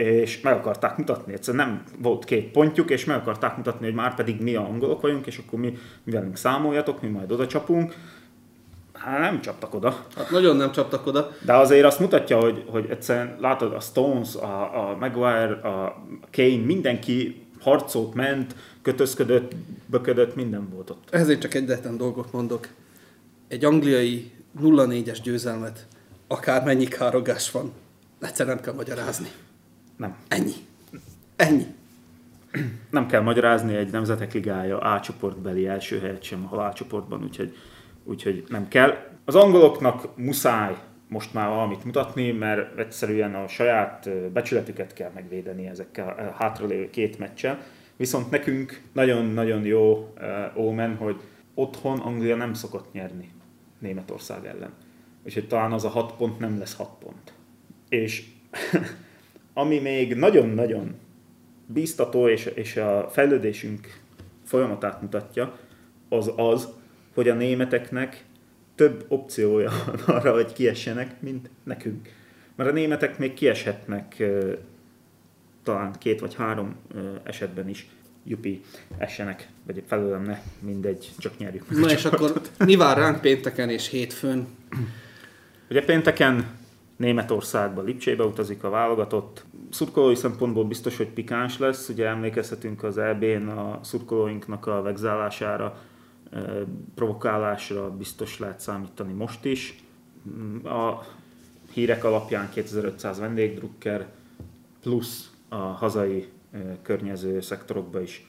és meg akarták mutatni, egyszerűen nem volt két pontjuk, és meg akarták mutatni, hogy már pedig mi angolok vagyunk, és akkor mi, mi velünk számoljatok, mi majd oda csapunk. Hát nem csaptak oda. Hát nagyon nem csaptak oda. De azért azt mutatja, hogy, hogy egyszerűen látod a Stones, a, a Maguire, a Kane, mindenki harcolt, ment, kötözködött, böködött, minden volt ott. Ezért csak egyetlen dolgot mondok. Egy angliai 0-4-es győzelmet, akár mennyi károgás van, egyszer nem kell magyarázni. Nem. Ennyi. Ennyi. Nem kell magyarázni egy nemzetek ligája A csoportbeli első helyet sem a halálcsoportban, úgyhogy, úgyhogy nem kell. Az angoloknak muszáj most már valamit mutatni, mert egyszerűen a saját becsületüket kell megvédeni ezekkel a hátralévő két meccsel. Viszont nekünk nagyon-nagyon jó ómen, hogy otthon Anglia nem szokott nyerni Németország ellen. Úgyhogy talán az a hat pont nem lesz hat pont. És ami még nagyon-nagyon bíztató és, és a fejlődésünk folyamatát mutatja, az az, hogy a németeknek több opciója van arra, hogy kiessenek, mint nekünk. Mert a németek még kieshetnek talán két vagy három esetben is jupi, essenek, vagy felőlem ne, mindegy, csak nyerjük. Na és akkor mi vár ránk pénteken és hétfőn? Ugye pénteken Németországba, Lipcsébe utazik a válogatott. Szurkolói szempontból biztos, hogy pikáns lesz. Ugye emlékezhetünk az EB-n a szurkolóinknak a vegzálására, provokálásra biztos lehet számítani most is. A hírek alapján 2500 vendégdrukker plusz a hazai környező szektorokba is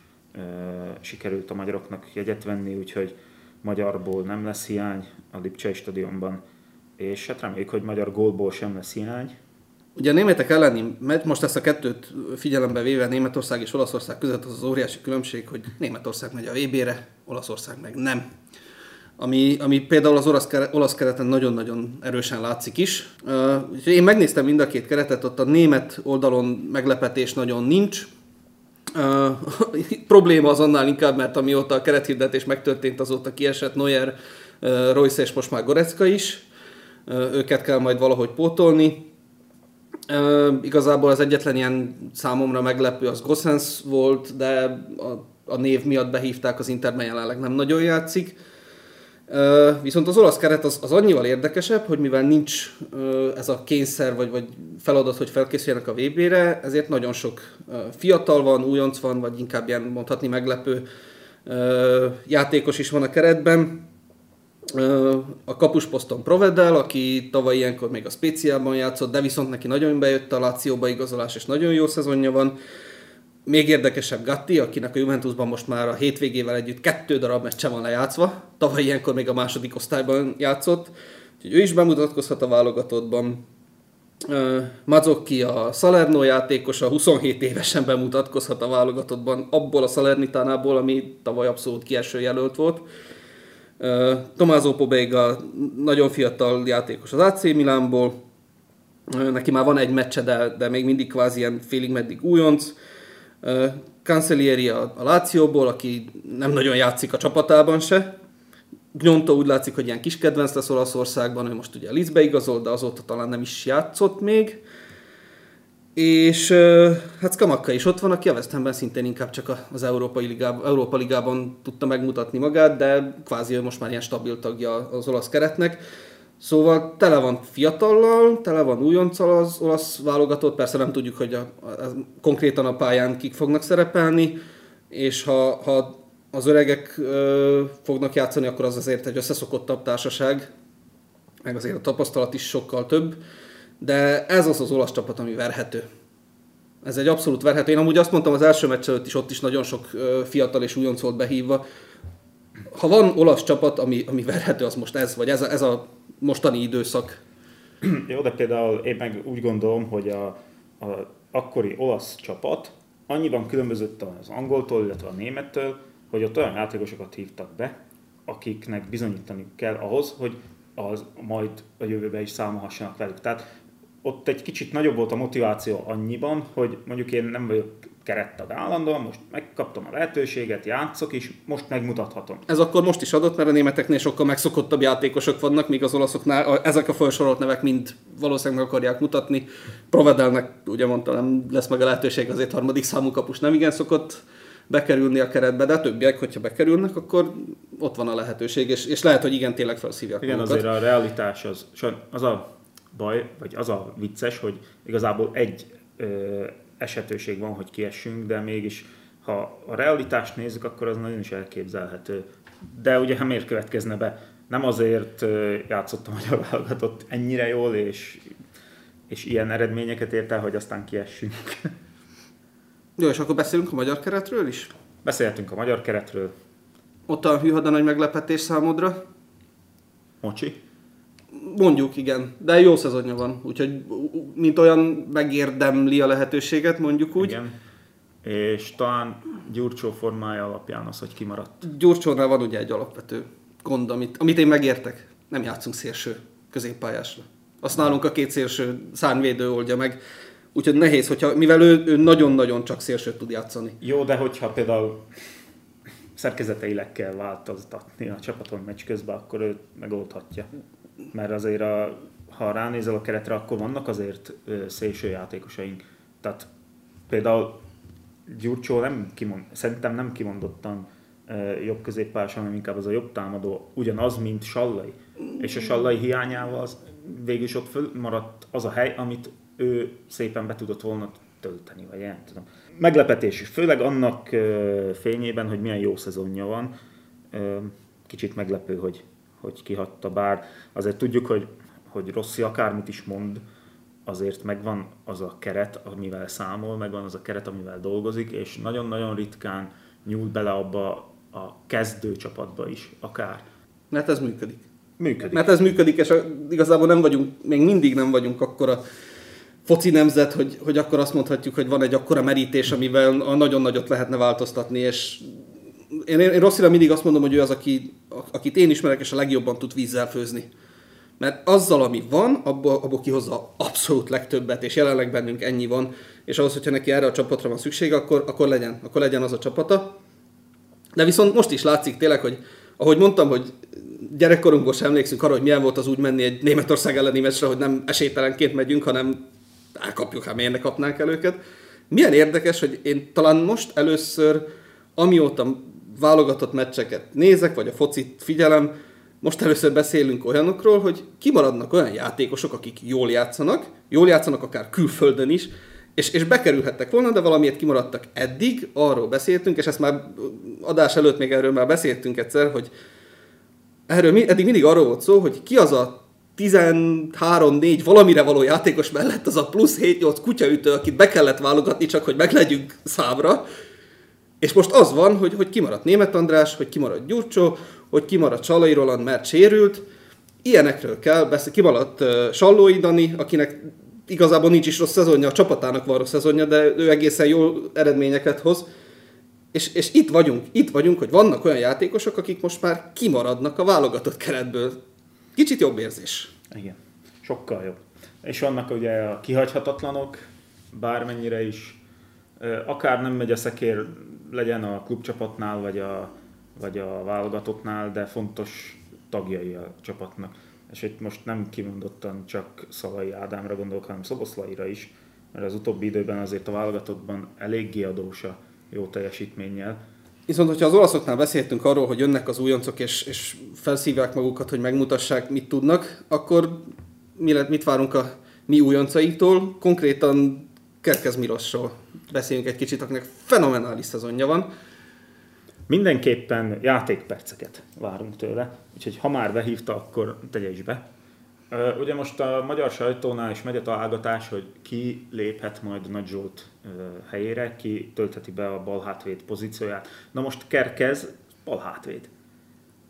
sikerült a magyaroknak jegyet venni, úgyhogy magyarból nem lesz hiány a Lipcsei stadionban és hát reméljük, hogy magyar gólból sem lesz hiány. Ugye a németek elleni, mert most ezt a kettőt figyelembe véve Németország és Olaszország között az az óriási különbség, hogy Németország megy a VB-re, Olaszország meg nem. Ami, ami például az olasz, olasz kereten nagyon-nagyon erősen látszik is. Uh, én megnéztem mind a két keretet, ott a német oldalon meglepetés nagyon nincs. Uh, probléma az annál inkább, mert amióta a kerethirdetés megtörtént, azóta kiesett Neuer, uh, Royce és most már Gorecka is őket kell majd valahogy pótolni. Igazából az egyetlen ilyen számomra meglepő az Gossens volt, de a, a név miatt behívták, az Interben jelenleg nem nagyon játszik. Viszont az olasz keret az, az annyival érdekesebb, hogy mivel nincs ez a kényszer vagy, vagy feladat, hogy felkészüljenek a VB-re, ezért nagyon sok fiatal van, újonc van, vagy inkább ilyen mondhatni meglepő játékos is van a keretben a kapusposzton Provedel, aki tavaly ilyenkor még a speciálban játszott, de viszont neki nagyon bejött a Lációba igazolás, és nagyon jó szezonja van. Még érdekesebb Gatti, akinek a Juventusban most már a hétvégével együtt kettő darab meccse van lejátszva. Tavaly ilyenkor még a második osztályban játszott, úgyhogy ő is bemutatkozhat a válogatottban. Mazocchi a Salerno játékosa 27 évesen bemutatkozhat a válogatottban abból a Salernitánából, ami tavaly abszolút kieső jelölt volt. Tomázó Pobega nagyon fiatal játékos az AC Milánból, neki már van egy meccse, de, de még mindig kvázi ilyen félig meddig újonc. Cancellieri a, a Lációból, aki nem nagyon játszik a csapatában se. Gnonto úgy látszik, hogy ilyen kis kedvenc lesz Olaszországban, ő most ugye a Liszbe igazolt, de azóta talán nem is játszott még. És hát Skamakka is ott van, aki a West Hamben szintén inkább csak az Európai Ligában, Európa Ligában tudta megmutatni magát, de kvázi most már ilyen stabil tagja az olasz keretnek. Szóval tele van fiatallal, tele van újonccal az olasz válogatott, persze nem tudjuk, hogy a, a, a, konkrétan a pályán kik fognak szerepelni, és ha, ha az öregek ö, fognak játszani, akkor az azért egy összeszokottabb társaság, meg azért a tapasztalat is sokkal több de ez az az olasz csapat, ami verhető. Ez egy abszolút verhető. Én amúgy azt mondtam az első meccs előtt is, ott is nagyon sok fiatal és újonc volt behívva. Ha van olasz csapat, ami, ami verhető, az most ez, vagy ez a, ez a mostani időszak. Jó, de például én meg úgy gondolom, hogy a, a akkori olasz csapat annyiban különbözött az angoltól, illetve a némettől, hogy ott olyan játékosokat hívtak be, akiknek bizonyítani kell ahhoz, hogy az majd a jövőben is számolhassanak velük. Tehát ott egy kicsit nagyobb volt a motiváció annyiban, hogy mondjuk én nem vagyok kerettag állandóan, most megkaptam a lehetőséget, játszok, és most megmutathatom. Ez akkor most is adott, mert a németeknél sokkal megszokottabb játékosok vannak, míg az olaszoknál ezek a felsorolt nevek mind valószínűleg meg akarják mutatni. Provedelnek, ugye mondtam, nem lesz meg a lehetőség, azért harmadik számú kapus nem igen szokott bekerülni a keretbe, de a többiek, hogyha bekerülnek, akkor ott van a lehetőség, és, és lehet, hogy igen, tényleg felszívják Igen, magukat. azért a realitás az, az a baj, vagy az a vicces, hogy igazából egy ö, esetőség van, hogy kiessünk, de mégis ha a realitást nézzük, akkor az nagyon is elképzelhető. De ugye ha miért következne be? Nem azért játszott a magyar válogatott ennyire jól, és, és ilyen eredményeket ért el, hogy aztán kiessünk. Jó, és akkor beszélünk a magyar keretről is? Beszélhetünk a magyar keretről. Ott a hűhada nagy meglepetés számodra? Mocsi? Mondjuk, igen. De jó szezonja van, úgyhogy mint olyan megérdemli a lehetőséget, mondjuk úgy. Igen. És talán Gyurcsó formája alapján az, hogy kimaradt. Gyurcsónál van ugye egy alapvető gond, amit, amit én megértek. Nem játszunk szélső középpályásra. Azt nálunk a két szélső szárnyvédő oldja meg. Úgyhogy nehéz, hogyha, mivel ő, ő nagyon-nagyon csak szélsőt tud játszani. Jó, de hogyha például szerkezeteileg kell változtatni a csapaton meccs közben, akkor ő megoldhatja mert azért a, ha ránézel a keretre, akkor vannak azért szélső játékosaink. Tehát például Gyurcsó nem kimond, szerintem nem kimondottan jobb középpályás, hanem inkább az a jobb támadó, ugyanaz, mint Sallai. És a Sallai hiányával az, végül is ott maradt az a hely, amit ő szépen be tudott volna tölteni, vagy nem tudom. Meglepetés is, főleg annak fényében, hogy milyen jó szezonja van. Kicsit meglepő, hogy hogy kihagyta, bár azért tudjuk, hogy, hogy Rossi akármit is mond, azért megvan az a keret, amivel számol, megvan az a keret, amivel dolgozik, és nagyon-nagyon ritkán nyúl bele abba a kezdő csapatba is, akár. Mert ez működik. Működik. Mert ez működik, és igazából nem vagyunk, még mindig nem vagyunk akkora foci nemzet, hogy, hogy akkor azt mondhatjuk, hogy van egy akkora merítés, amivel a nagyon nagyot lehetne változtatni, és én, én Rosszira mindig azt mondom, hogy ő az, aki, akit én ismerek, és a legjobban tud vízzel főzni. Mert azzal, ami van, abból, abból kihozza abszolút legtöbbet, és jelenleg bennünk ennyi van, és ahhoz, hogyha neki erre a csapatra van szüksége, akkor, akkor legyen, akkor legyen az a csapata. De viszont most is látszik tényleg, hogy ahogy mondtam, hogy gyerekkorunkból sem emlékszünk arra, hogy milyen volt az úgy menni egy Németország elleni meccsre, hogy nem esélytelenként megyünk, hanem elkapjuk, hát miért ne kapnánk el őket. Milyen érdekes, hogy én talán most először, amióta válogatott meccseket nézek, vagy a focit figyelem, most először beszélünk olyanokról, hogy kimaradnak olyan játékosok, akik jól játszanak, jól játszanak akár külföldön is, és, és bekerülhettek volna, de valamiért kimaradtak eddig, arról beszéltünk, és ezt már adás előtt még erről már beszéltünk egyszer, hogy erről eddig mindig arról volt szó, hogy ki az a 13-4 valamire való játékos mellett az a plusz 7-8 kutyaütő, akit be kellett válogatni, csak hogy meglegyünk számra, és most az van, hogy, hogy kimaradt Német András, hogy kimaradt Gyurcsó, hogy kimaradt Salai Roland, mert sérült. Ilyenekről kell beszélni. Kimaradt uh, Sallói Dani, akinek igazából nincs is rossz szezonja, a csapatának van rossz szezonja, de ő egészen jó eredményeket hoz. És, és itt vagyunk, itt vagyunk, hogy vannak olyan játékosok, akik most már kimaradnak a válogatott keretből. Kicsit jobb érzés. Igen, sokkal jobb. És vannak ugye a kihagyhatatlanok, bármennyire is akár nem megy a szekér legyen a klubcsapatnál, vagy a, vagy a válogatottnál, de fontos tagjai a csapatnak. És itt most nem kimondottan csak Szalai Ádámra gondolok, hanem Szoboszlaira is, mert az utóbbi időben azért a válogatottban eléggé adós a jó teljesítménnyel. Viszont, hogyha az olaszoknál beszéltünk arról, hogy jönnek az újoncok és, és felszívják magukat, hogy megmutassák, mit tudnak, akkor mi lett, mit várunk a mi újoncaiktól? Konkrétan Kerkez Milosról beszéljünk egy kicsit, akinek fenomenális szezonja van. Mindenképpen játékperceket várunk tőle, úgyhogy ha már behívta, akkor tegye is be. Ugye most a magyar sajtónál is megy a találgatás, hogy ki léphet majd Nagy Zsolt helyére, ki töltheti be a bal hátvéd pozícióját. Na most Kerkez bal hátvéd.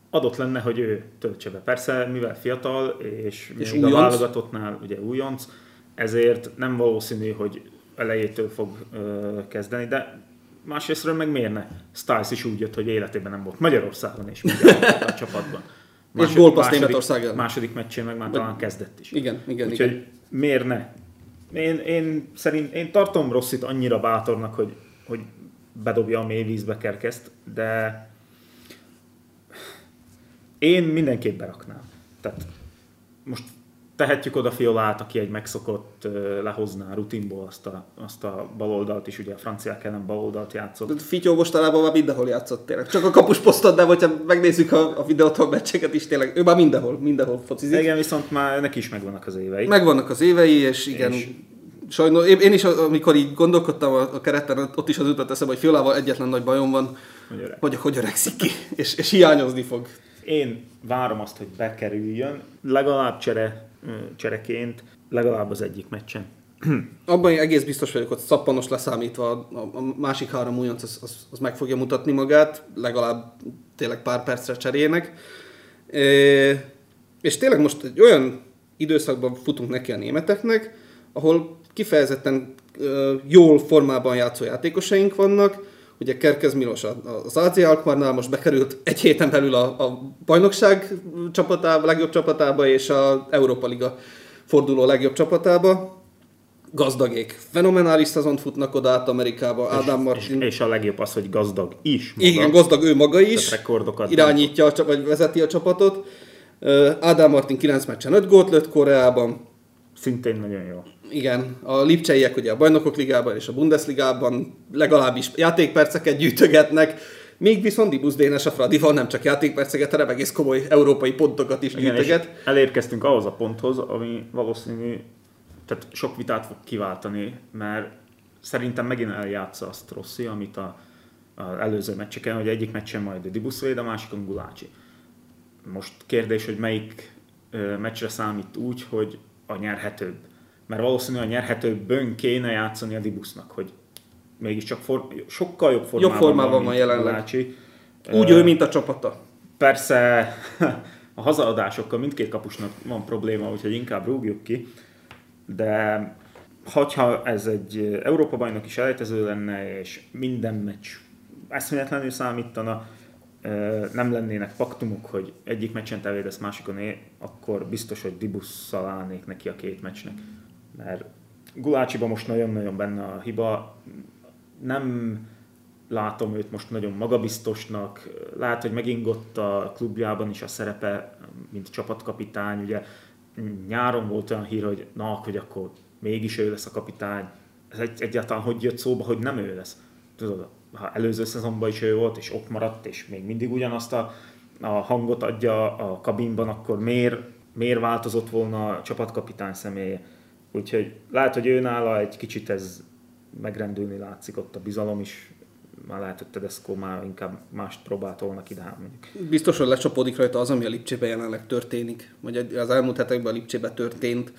Adott lenne, hogy ő töltse be. Persze, mivel fiatal, és, és még a válogatottnál ugye újonc, ezért nem valószínű, hogy elejétől fog ö, kezdeni, de másrésztről meg miért ne? Styles is úgy jött, hogy életében nem volt Magyarországon és a csapatban. és gólpassz Németország. Második meccsén meg már talán kezdett is. Igen, igen, Úgyhogy igen. miért ne? Én, én, szerint, én tartom Rosszit annyira bátornak, hogy, hogy bedobja a mély vízbe kerkeszt, de én mindenképp beraknám. Tehát most tehetjük oda Fiolát, aki egy megszokott, lehozná rutinból azt a, azt a baloldalt is, ugye a franciák ellen baloldalt játszott. Fityó mostanában már mindenhol játszott tényleg. Csak a kapus poszton, de hogyha megnézzük a, a videótól meccseket is tényleg, ő már mindenhol, mindenhol focizik. Igen, viszont már neki is megvannak az évei. Megvannak az évei, és igen, És- sajnos, én, én is, amikor így gondolkodtam a, a kereten, ott is az jutott eszembe, hogy Fiolával egyetlen nagy bajom van, Hogy öreg. hogy, hogy öregszik ki, és, és hiányozni fog. Én várom azt, hogy bekerüljön, legalább csere, csereként, legalább az egyik meccsen. Abban egész biztos vagyok, hogy szappanos leszámítva a, a, másik három újonc, az, az, az meg fogja mutatni magát, legalább tényleg pár percre cserének. E, és tényleg most egy olyan időszakban futunk neki a németeknek, ahol kifejezetten ö, jól formában játszó játékosaink vannak, ugye Kerkez Milos az AZ Alkmaarnál most bekerült egy héten belül a, a bajnokság csapatába, legjobb csapatába és a Európa Liga forduló legjobb csapatába gazdagék. Fenomenális szezont futnak oda át Amerikába. Ádám és, Martin. és a legjobb az, hogy gazdag is. Maga. Igen, gazdag ő maga is. Tehát rekordokat irányítja, a, vagy vezeti a csapatot. Ádám Martin 9 meccsen 5 gólt lőtt Koreában. Szintén nagyon jó. Igen, a Lipcseiek ugye a Bajnokok Ligában és a Bundesligában legalábbis játékperceket gyűjtögetnek, még viszont Dibusz Dénes a Fradival nem csak játékperceket, hanem egész komoly európai pontokat is gyűjtöget. elérkeztünk ahhoz a ponthoz, ami valószínű, tehát sok vitát fog kiváltani, mert szerintem megint eljátsza azt Rossi, amit a, az előző meccseken, hogy egyik meccsen majd Dibusz véd, a másikon Gulácsi. Most kérdés, hogy melyik meccsre számít úgy, hogy a nyerhetőbb. Mert valószínűleg a nyerhetőbbön kéne játszani a Dibusznak, hogy mégiscsak for, sokkal jobb formában, formában van mint jelenleg. Gulácsi. Úgy ő, mint a csapata. Persze a hazaadásokkal mindkét kapusnak van probléma, úgyhogy inkább rúgjuk ki, de hogyha ez egy Európa bajnoki selejtező lenne, és minden meccs eszméletlenül számítana, nem lennének paktumok, hogy egyik meccsen te védesz, másikon én, akkor biztos, hogy Dibusszal állnék neki a két meccsnek. Mert Gulácsiban most nagyon-nagyon benne a hiba, nem látom őt most nagyon magabiztosnak, lehet, hogy megingott a klubjában is a szerepe, mint csapatkapitány, ugye nyáron volt olyan hír, hogy na, hogy akkor mégis ő lesz a kapitány. Ez egy, egyáltalán hogy jött szóba, hogy nem ő lesz. Tudod, ha előző szezonban is ő volt, és ott maradt, és még mindig ugyanazt a, a hangot adja a kabinban, akkor miért, miért változott volna a csapatkapitány személye? Úgyhogy lehet, hogy ő nála egy kicsit ez megrendülni látszik ott a bizalom is, már lehet, hogy Tedesco már inkább mást próbált volna mondjuk. Biztos, hogy lecsapódik rajta az, ami a Lipcsében jelenleg történik, vagy az elmúlt hetekben a Lipcsében történt.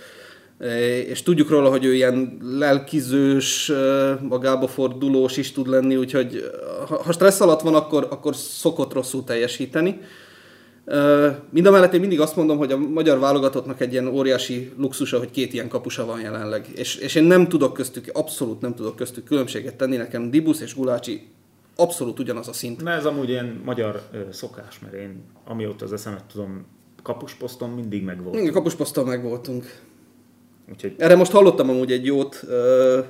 E, És tudjuk róla, hogy ő ilyen lelkizős, e, magába fordulós is tud lenni, úgyhogy ha stressz alatt van, akkor, akkor szokott rosszul teljesíteni. Mind a mellett én mindig azt mondom, hogy a magyar válogatottnak egy ilyen óriási luxusa, hogy két ilyen kapusa van jelenleg. És, és én nem tudok köztük, abszolút nem tudok köztük különbséget tenni. Nekem Dibusz és Gulácsi abszolút ugyanaz a szint. De ez amúgy ilyen magyar ö, szokás, mert én amióta az eszemet tudom, kapusposzton mindig megvolt. Igen, kapusposzttal meg voltunk. Úgyhogy Erre most hallottam amúgy egy jót, ö,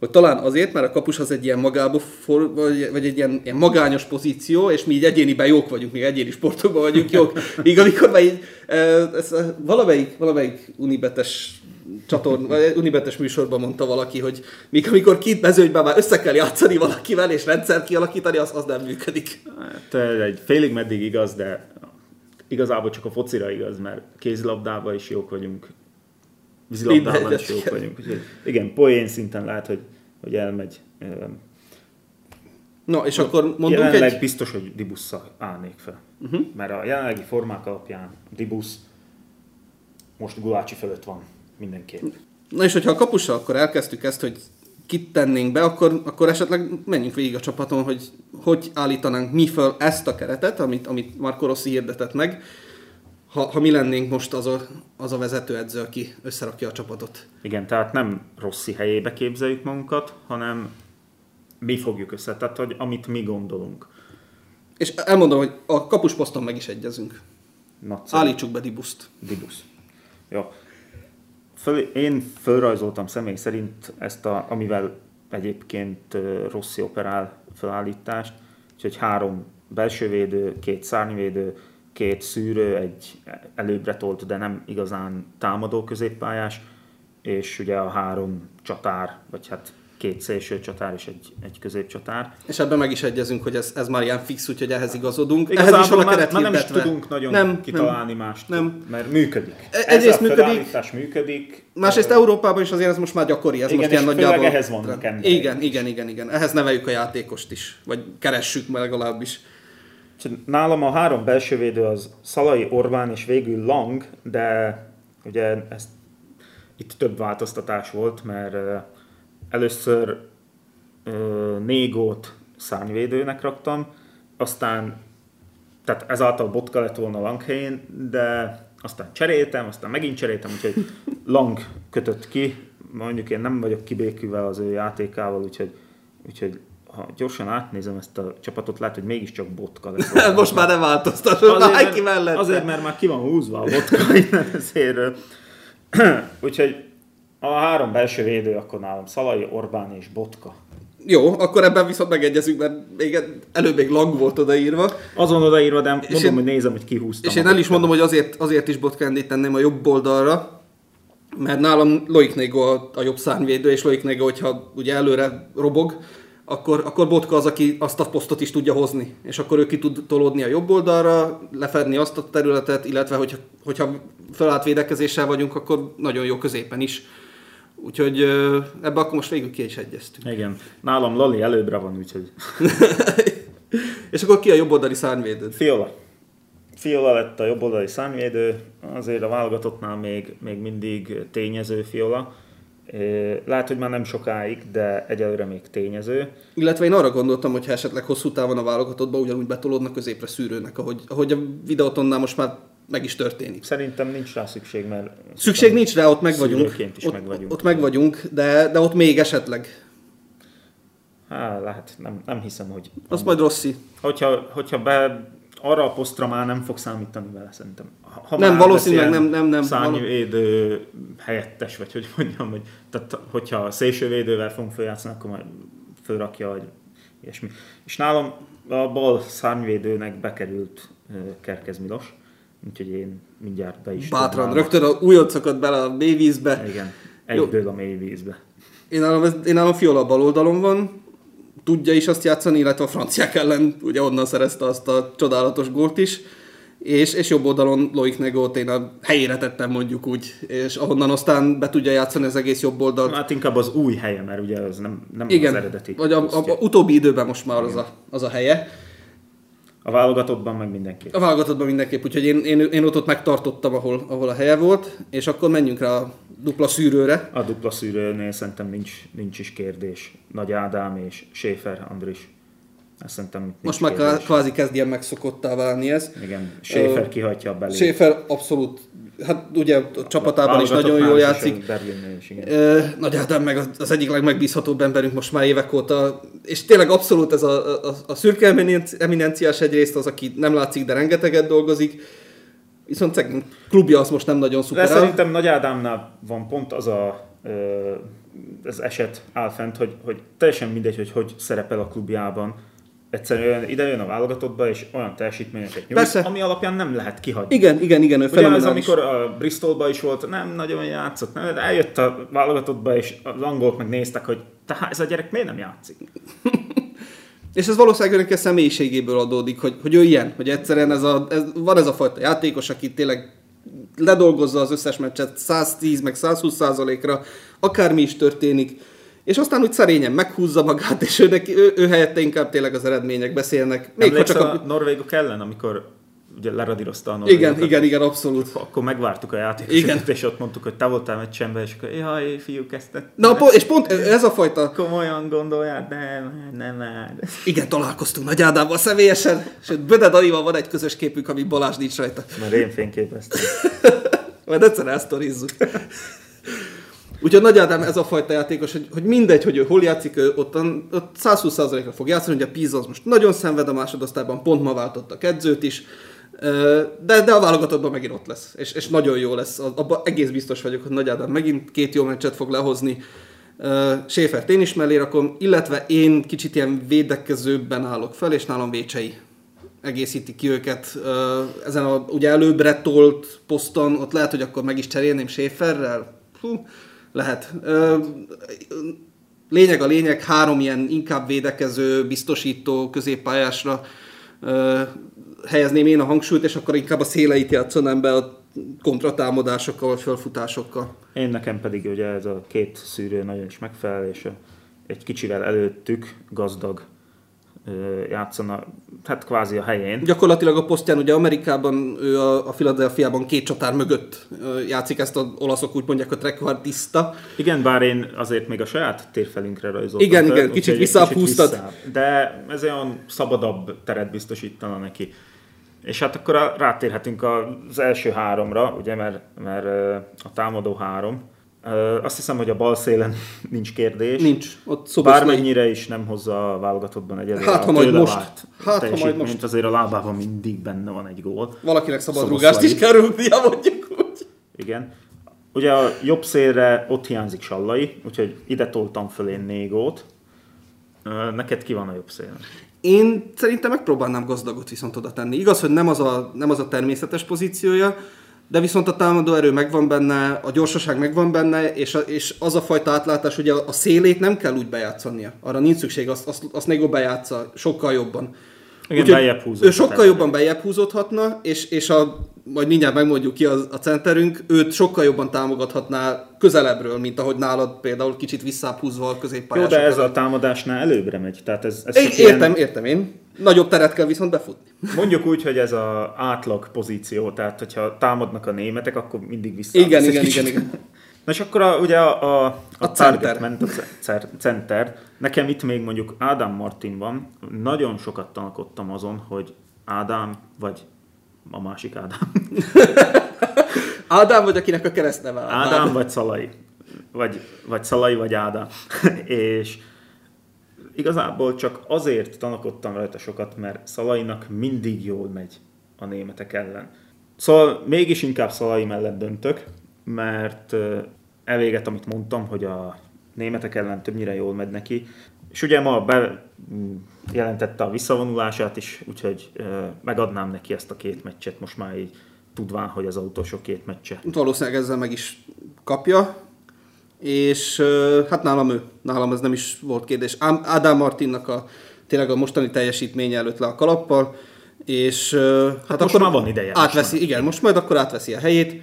hogy talán azért, mert a kapus az egy ilyen magába, for, vagy, vagy egy ilyen, ilyen magányos pozíció, és mi így egyéniben jók vagyunk, mi egyéni sportokban vagyunk jók. Míg amikor már így, ö, ez ö, valamelyik, valamelyik unibetes csatorn, vagy unibetes műsorban mondta valaki, hogy míg amikor két mezőnyben már össze kell játszani valakivel, és rendszer kialakítani, az, az nem működik. hát, ez egy félig meddig igaz, de igazából csak a focira igaz, mert kézilabdában is jók vagyunk, vízilabdában is jók igen. vagyunk. Úgyhogy igen, poén szinten lehet, hogy, hogy elmegy. Na, és akkor mondunk Jelenleg egy... biztos, hogy Dibusszal állnék fel. Uh-huh. Mert a jelenlegi formák alapján Dibusz most Gulácsi fölött van mindenképp. Na és hogyha a kapussal akkor elkezdtük ezt, hogy kit tennénk be, akkor, akkor esetleg menjünk végig a csapaton, hogy hogy állítanánk mi föl ezt a keretet, amit, amit Marco Rossi hirdetett meg. Ha, ha mi lennénk most az a, az a vezetőedző, aki összerakja a csapatot. Igen, tehát nem Rossi helyébe képzeljük magunkat, hanem mi fogjuk össze, tehát hogy amit mi gondolunk. És elmondom, hogy a kapusposzton meg is egyezünk. Nagyszerű. Állítsuk be Dibuszt. Dibusz. Jó. Föl, én fölrajzoltam személy szerint ezt, a, amivel egyébként Rossi operál felállítást, úgyhogy három belső védő, két szárnyvédő, két szűrő, egy előbbre tolt, de nem igazán támadó középpályás, és ugye a három csatár, vagy hát két szélső csatár és egy, egy középcsatár. És ebben meg is egyezünk, hogy ez, ez már ilyen fix, úgyhogy ehhez igazodunk. Igazából ehhez is van a már, keret már nem is tudunk nagyon Nem, nem, kitalálni mást, nem. mert működik. E- Ez egyrészt a működik. felállítás működik. Másrészt Európában is azért ez most már gyakori, ez Igen, most ilyen nagyjából... ehhez vannak emberek. Igen, igen, igen, igen. Ehhez neveljük a játékost is, vagy keressük meg legalábbis. Nálam a három belső védő az Szalai, Orbán és végül Lang, de ugye ez, itt több változtatás volt, mert először Négót szárnyvédőnek raktam, aztán tehát ezáltal Botka lett volna Lang helyén, de aztán cseréltem, aztán megint cseréltem, úgyhogy Lang kötött ki, mondjuk én nem vagyok kibékülve az ő játékával, úgyhogy, úgyhogy ha gyorsan átnézem ezt a csapatot, lehet, hogy mégiscsak Botka lesz. Most már nem változtasson, már ki azért, mert már ki van húzva a vodka innen ezért. Úgyhogy a három belső védő akkor nálam Szalai, Orbán és Botka. Jó, akkor ebben viszont megegyezünk, mert még előbb még lang volt odaírva. Azon odaírva, de mondom, én- hogy nézem, hogy kihúztam. És én el is mondom, hogy azért, azért is Botkendit tenném a jobb oldalra, mert nálam Loic Nego a, a jobb szárnyvédő, és Loic Nego, hogyha ugye előre robog, akkor, akkor Botka az, aki azt a posztot is tudja hozni. És akkor ő ki tud tolódni a jobb oldalra, lefedni azt a területet, illetve hogyha, hogyha felállt védekezéssel vagyunk, akkor nagyon jó középen is. Úgyhogy ebbe akkor most végül ki is egyeztünk. Igen. Nálam Lali előbbre van, úgyhogy És akkor ki a jobb oldali szárnyvédőd? Fiola. Fiola lett a jobboldali számvédő, azért a válogatottnál még, még mindig tényező Fiola. Lehet, hogy már nem sokáig, de egyelőre még tényező. Illetve én arra gondoltam, hogy ha esetleg hosszú távon a válogatottba ugyanúgy betolódnak középre szűrőnek, ahogy, ahogy a videótonnál most már meg is történik. Szerintem nincs rá szükség, mert... Szükség nincs rá, ott meg vagyunk. Is ott, meg vagyunk. Ott meg vagyunk, de, de ott még esetleg. Há, lehet, nem, nem hiszem, hogy... Azt majd Rossi. Hogyha, hogyha be arra a posztra már nem fog számítani vele, szerintem. Ha Nem, valószínűleg nem- nem- nem. Szárnyvédő helyettes, vagy hogy mondjam, hogy tehát, hogyha szélsővédővel fogunk feljátszani, akkor majd fölrakja, vagy ilyesmi. És nálam a bal szárnyvédőnek bekerült Kerkez Milos, úgyhogy én mindjárt be is Bátran, dobnám. rögtön a újoncsokat bele a mélyvízbe. Igen, egyből a mély vízbe. Én nálam, én nálam Fiola bal oldalon van, tudja is azt játszani, illetve a franciák ellen ugye onnan szerezte azt a csodálatos gólt is. És, és jobb oldalon Loic Negót én a helyére tettem mondjuk úgy, és ahonnan aztán be tudja játszani az egész jobb oldalt. Hát inkább az új helye, mert ugye az nem, nem Igen, az eredeti. vagy a, a, a, utóbbi időben most már az a, az a helye. a válogatottban meg mindenki. A válogatottban mindenképp, úgyhogy én, én, én ott, ott megtartottam, ahol, ahol a helye volt, és akkor menjünk rá a dupla szűrőre. A dupla szűrőnél szerintem nincs, nincs is kérdés. Nagy Ádám és Schäfer Andris. Ezt szerintem Most már kérdés. kvázi kezd ilyen megszokottá válni ez. Igen, Schäfer Ö, kihagyja a belét. Schäfer abszolút, hát ugye a csapatában is nagyon jól játszik. is, igen. Ö, Nagy Ádám meg az, egyik legmegbízhatóbb emberünk most már évek óta, és tényleg abszolút ez a, a, a szürke eminenci- eminenciás egyrészt az, aki nem látszik, de rengeteget dolgozik, viszont szegény klubja az most nem nagyon De szuper. szerintem Nagy Ádámnál van pont az a az eset áll fent, hogy, hogy teljesen mindegy, hogy hogy szerepel a klubjában. Egyszerűen ide jön a válogatottba, és olyan teljesítményeket nyújt, Persze. ami alapján nem lehet kihagyni. Igen, igen, igen, ő Ugye az, fenomenális. amikor a Bristolba is volt, nem nagyon játszott, nem, de eljött a válogatottba, és az angolok meg néztek, hogy tehát ez a gyerek miért nem játszik? És ez valószínűleg önnek a személyiségéből adódik, hogy, hogy ő ilyen, hogy egyszerűen ez a, ez, van ez a fajta játékos, aki tényleg ledolgozza az összes meccset 110 meg 120 százalékra, akármi is történik, és aztán úgy szerényen meghúzza magát, és ő, neki, ő, ő helyette inkább tényleg az eredmények beszélnek. Még ha Emlékszel csak a a... norvégok ellen, amikor ugye leradírozta a Igen, norvégokat. igen, igen, abszolút. Akkor megvártuk a játékosokat, Igen. és ott mondtuk, hogy te voltál meccsemben, és akkor jaj, fiúk, ezt ne- Na, po- és pont ez a fajta komolyan gondolják, nem, nem már. Igen, találkoztunk Nagy Ádámmal személyesen, sőt, Böde Danival van egy közös képünk, ami Balázs nincs rajta. Mert én fényképeztem. Majd egyszer elsztorizzuk. Úgyhogy Nagy Ádám ez a fajta játékos, hogy, hogy mindegy, hogy ő hol játszik, ő ott, ott 120%-ra fog játszani, ugye a Pisa az most nagyon szenved a másodosztályban, pont ma váltottak edzőt is, de, de a válogatottban megint ott lesz, és, és nagyon jó lesz. Abban egész biztos vagyok, hogy Nagy Ádám megint két jó meccset fog lehozni. Ö, Schäfert én is mellé rakom, illetve én kicsit ilyen védekezőbben állok fel, és nálam Vécsei egészíti ki őket. Ezen a ugye előbbre tolt poszton, ott lehet, hogy akkor meg is cserélném Schäferrel. Hú, lehet. Lényeg a lényeg, három ilyen inkább védekező, biztosító középpályásra helyezném én a hangsúlyt, és akkor inkább a széleit játszanám be a kontratámadásokkal, vagy felfutásokkal. Én nekem pedig ugye ez a két szűrő nagyon is megfelel, és egy kicsivel előttük gazdag játszana, hát kvázi a helyén. Gyakorlatilag a posztján ugye Amerikában, ő a, a Philadelphiában két csatár mögött játszik, ezt az olaszok úgy mondják, a trequartista. Igen, bár én azért még a saját térfelünkre rajzoltam. Igen, fel, igen, kicsit egy visszább húztad. visszább. De ez olyan szabadabb teret biztosítana neki. És hát akkor a- rátérhetünk az első háromra, ugye, mert, mert a támadó három. Azt hiszem, hogy a bal szélen nincs kérdés. Nincs. Ott Szoboszlai. Bármennyire is nem hozza a válogatottban egyelőre Hát, ha majd most. várt Hát, ha majd most. azért a lábában mindig benne van egy gól. Valakinek szabad Szoboszlai. rúgást is kell rúgnia, mondjuk úgy. Igen. Ugye a jobb szélre ott hiányzik Sallai, úgyhogy ide toltam föl én Négót. Neked ki van a jobb szélen? Én szerintem megpróbálnám gazdagot viszont oda tenni. Igaz, hogy nem az a, nem az a természetes pozíciója, de viszont a támadó erő megvan benne, a gyorsaság megvan benne, és, a, és az a fajta átlátás, hogy a, szélét nem kell úgy bejátszania. Arra nincs szükség, azt, azt, azt Nego bejátsza sokkal jobban. Igen, Úgyhogy húzott. Ő sokkal jobban bejjebb húzódhatna, és, és a, majd mindjárt megmondjuk ki a, a centerünk, őt sokkal jobban támogathatná közelebbről, mint ahogy nálad például kicsit visszább húzva a Jó, középpályásokat. de ez a támadásnál előbbre megy. Tehát ez, ez É, csak ilyen- értem, értem én. Nagyobb teret kell viszont befutni. Mondjuk úgy, hogy ez a átlag pozíció, tehát hogyha támadnak a németek, akkor mindig vissza. Igen, igen, igen, igen. Na és akkor a, ugye a, a, a, A target center. ment a ce- center. Nekem itt még mondjuk Ádám Martin van. Nagyon sokat tanakodtam azon, hogy Ádám, vagy a másik Ádám. Ádám vagy akinek a keresztneve Ádám. Ádám vagy Szalai. Vagy, vagy Szalai, vagy Ádám. és igazából csak azért tanakodtam rajta sokat, mert Szalainak mindig jól megy a németek ellen. Szóval mégis inkább Szalai mellett döntök, mert ö, eléget, amit mondtam, hogy a németek ellen többnyire jól megy neki, és ugye ma be mm, a visszavonulását is, úgyhogy megadnám neki ezt a két meccset, most már így tudván, hogy az utolsó két meccse. Valószínűleg ezzel meg is kapja, és hát nálam ő, nálam ez nem is volt kérdés. Ám Ádám Martinnak a tényleg a mostani teljesítménye előtt le a kalappal, és ö, hát, most már van ideje, most Átveszi, már. igen, most majd akkor átveszi a helyét,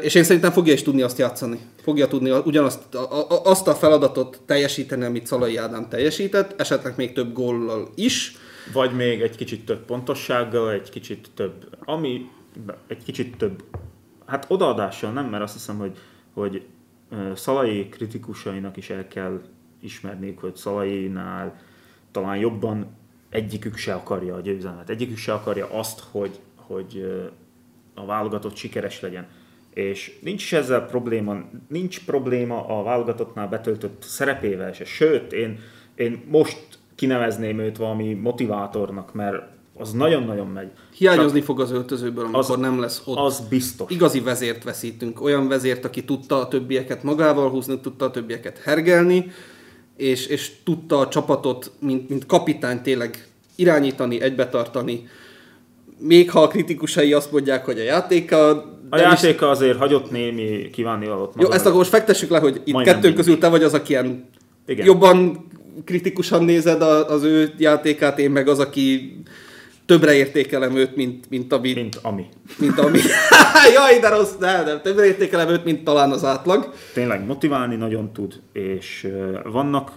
és én szerintem fogja is tudni azt játszani. Fogja tudni ugyanazt a, a, azt a feladatot teljesíteni, amit Szalai Ádám teljesített, esetleg még több góllal is. Vagy még egy kicsit több pontossággal, egy kicsit több, ami, egy kicsit több, hát odaadással nem, mert azt hiszem, hogy, hogy Szalai kritikusainak is el kell ismerniük, hogy Szalainál talán jobban egyikük se akarja a győzelmet. Egyikük se akarja azt, hogy, hogy a válogatott sikeres legyen. És nincs is ezzel probléma, nincs probléma a válogatottnál betöltött szerepével se. Sőt, én, én most kinevezném őt valami motivátornak, mert az nagyon-nagyon megy. Hiányozni fog az öltözőből, amikor Az- nem lesz ott. Az biztos. Igazi vezért veszítünk. Olyan vezért, aki tudta a többieket magával húzni, tudta a többieket hergelni, és, és tudta a csapatot, mint, mint kapitány tényleg irányítani, egybetartani. Még ha a kritikusai azt mondják, hogy a játéka... A nem is- játéka azért hagyott némi kívánnivalót Jó, ezt akkor most fektessük le, hogy itt mindig. közül te vagy az, aki ilyen Igen. jobban kritikusan nézed a- az ő játékát, én meg az, aki többre értékelem őt, mint, mint, ami, Mint ami. mint ami... Jaj, de rossz, de, de többre értékelem őt, mint talán az átlag. Tényleg motiválni nagyon tud, és vannak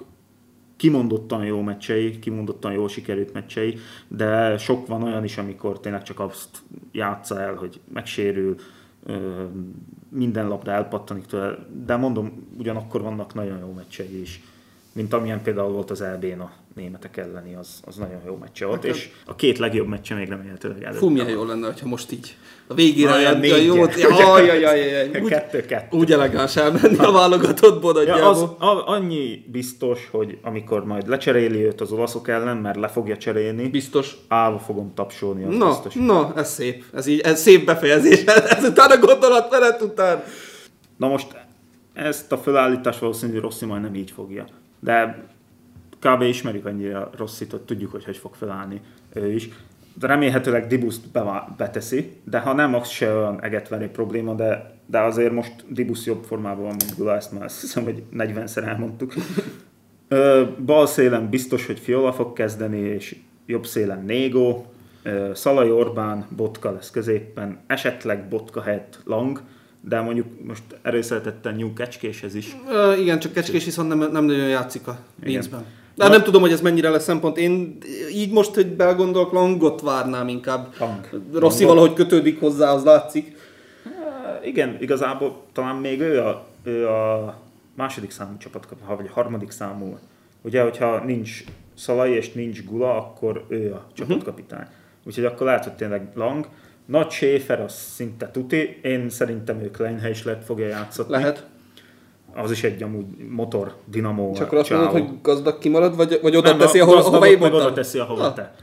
kimondottan jó meccsei, kimondottan jó sikerült meccsei, de sok van olyan is, amikor tényleg csak azt játsza el, hogy megsérül, minden lapra elpattanik tőle, de mondom, ugyanakkor vannak nagyon jó meccsei is, mint amilyen például volt az elbén a németek elleni, az, az nagyon jó meccse volt, hát, és a két legjobb meccse még remélhetőleg előtt. Fú, milyen jó lenne, ha most így a végére a jót. Jaj, jaj, jaj. Úgy, elegáns elmenni a válogatottból ja, az, a, annyi biztos, hogy amikor majd lecseréli őt az olaszok ellen, mert le fogja cserélni. Biztos. Állva fogom tapsolni, az na, biztos. Na, ez szép. Ez, így, ez szép befejezés. Ezután a gondolatmenet után. Na most ezt a felállítást valószínűleg Rossi majd nem így fogja. De kb. ismerjük annyira Rosszit, tudjuk, hogy hogy fog felállni ő is. De remélhetőleg Dibuszt beteszi, de ha nem, az se olyan egetverő probléma, de, de azért most Dibusz jobb formában van, mint Gula, ezt már azt hiszem, hogy 40-szer elmondtuk. bal szélen biztos, hogy Fiola fog kezdeni, és jobb szélen Négo, Szalai Orbán, Botka lesz középen, esetleg Botka helyett Lang, de mondjuk most erőszeretettel New Kecskéshez is. Uh, igen, csak Kecskés viszont nem, nem nagyon játszik a Linzben. De Na, nem tudom, hogy ez mennyire lesz szempont. Én így most, hogy belgondolok, Langot várnám inkább. Lang. Rossi Langot. valahogy kötődik hozzá, az látszik. Uh, igen, igazából talán még ő a, ő a második számú csapatkapitán, vagy a harmadik számú. Ugye, hogyha nincs Szalai és nincs Gula, akkor ő a csapatkapitány. Uh-huh. Úgyhogy akkor lehet, hogy tényleg Lang. Nagy Schäfer az szinte tuti, én szerintem ő Kleinhe is lehet fogja játszani. Lehet. Az is egy amúgy motor, dinamó. Csak azt mondod, hogy gazdag kimarad, vagy, vagy oda nem, teszi, ahol, ahova én oda teszi, ahova ah. te.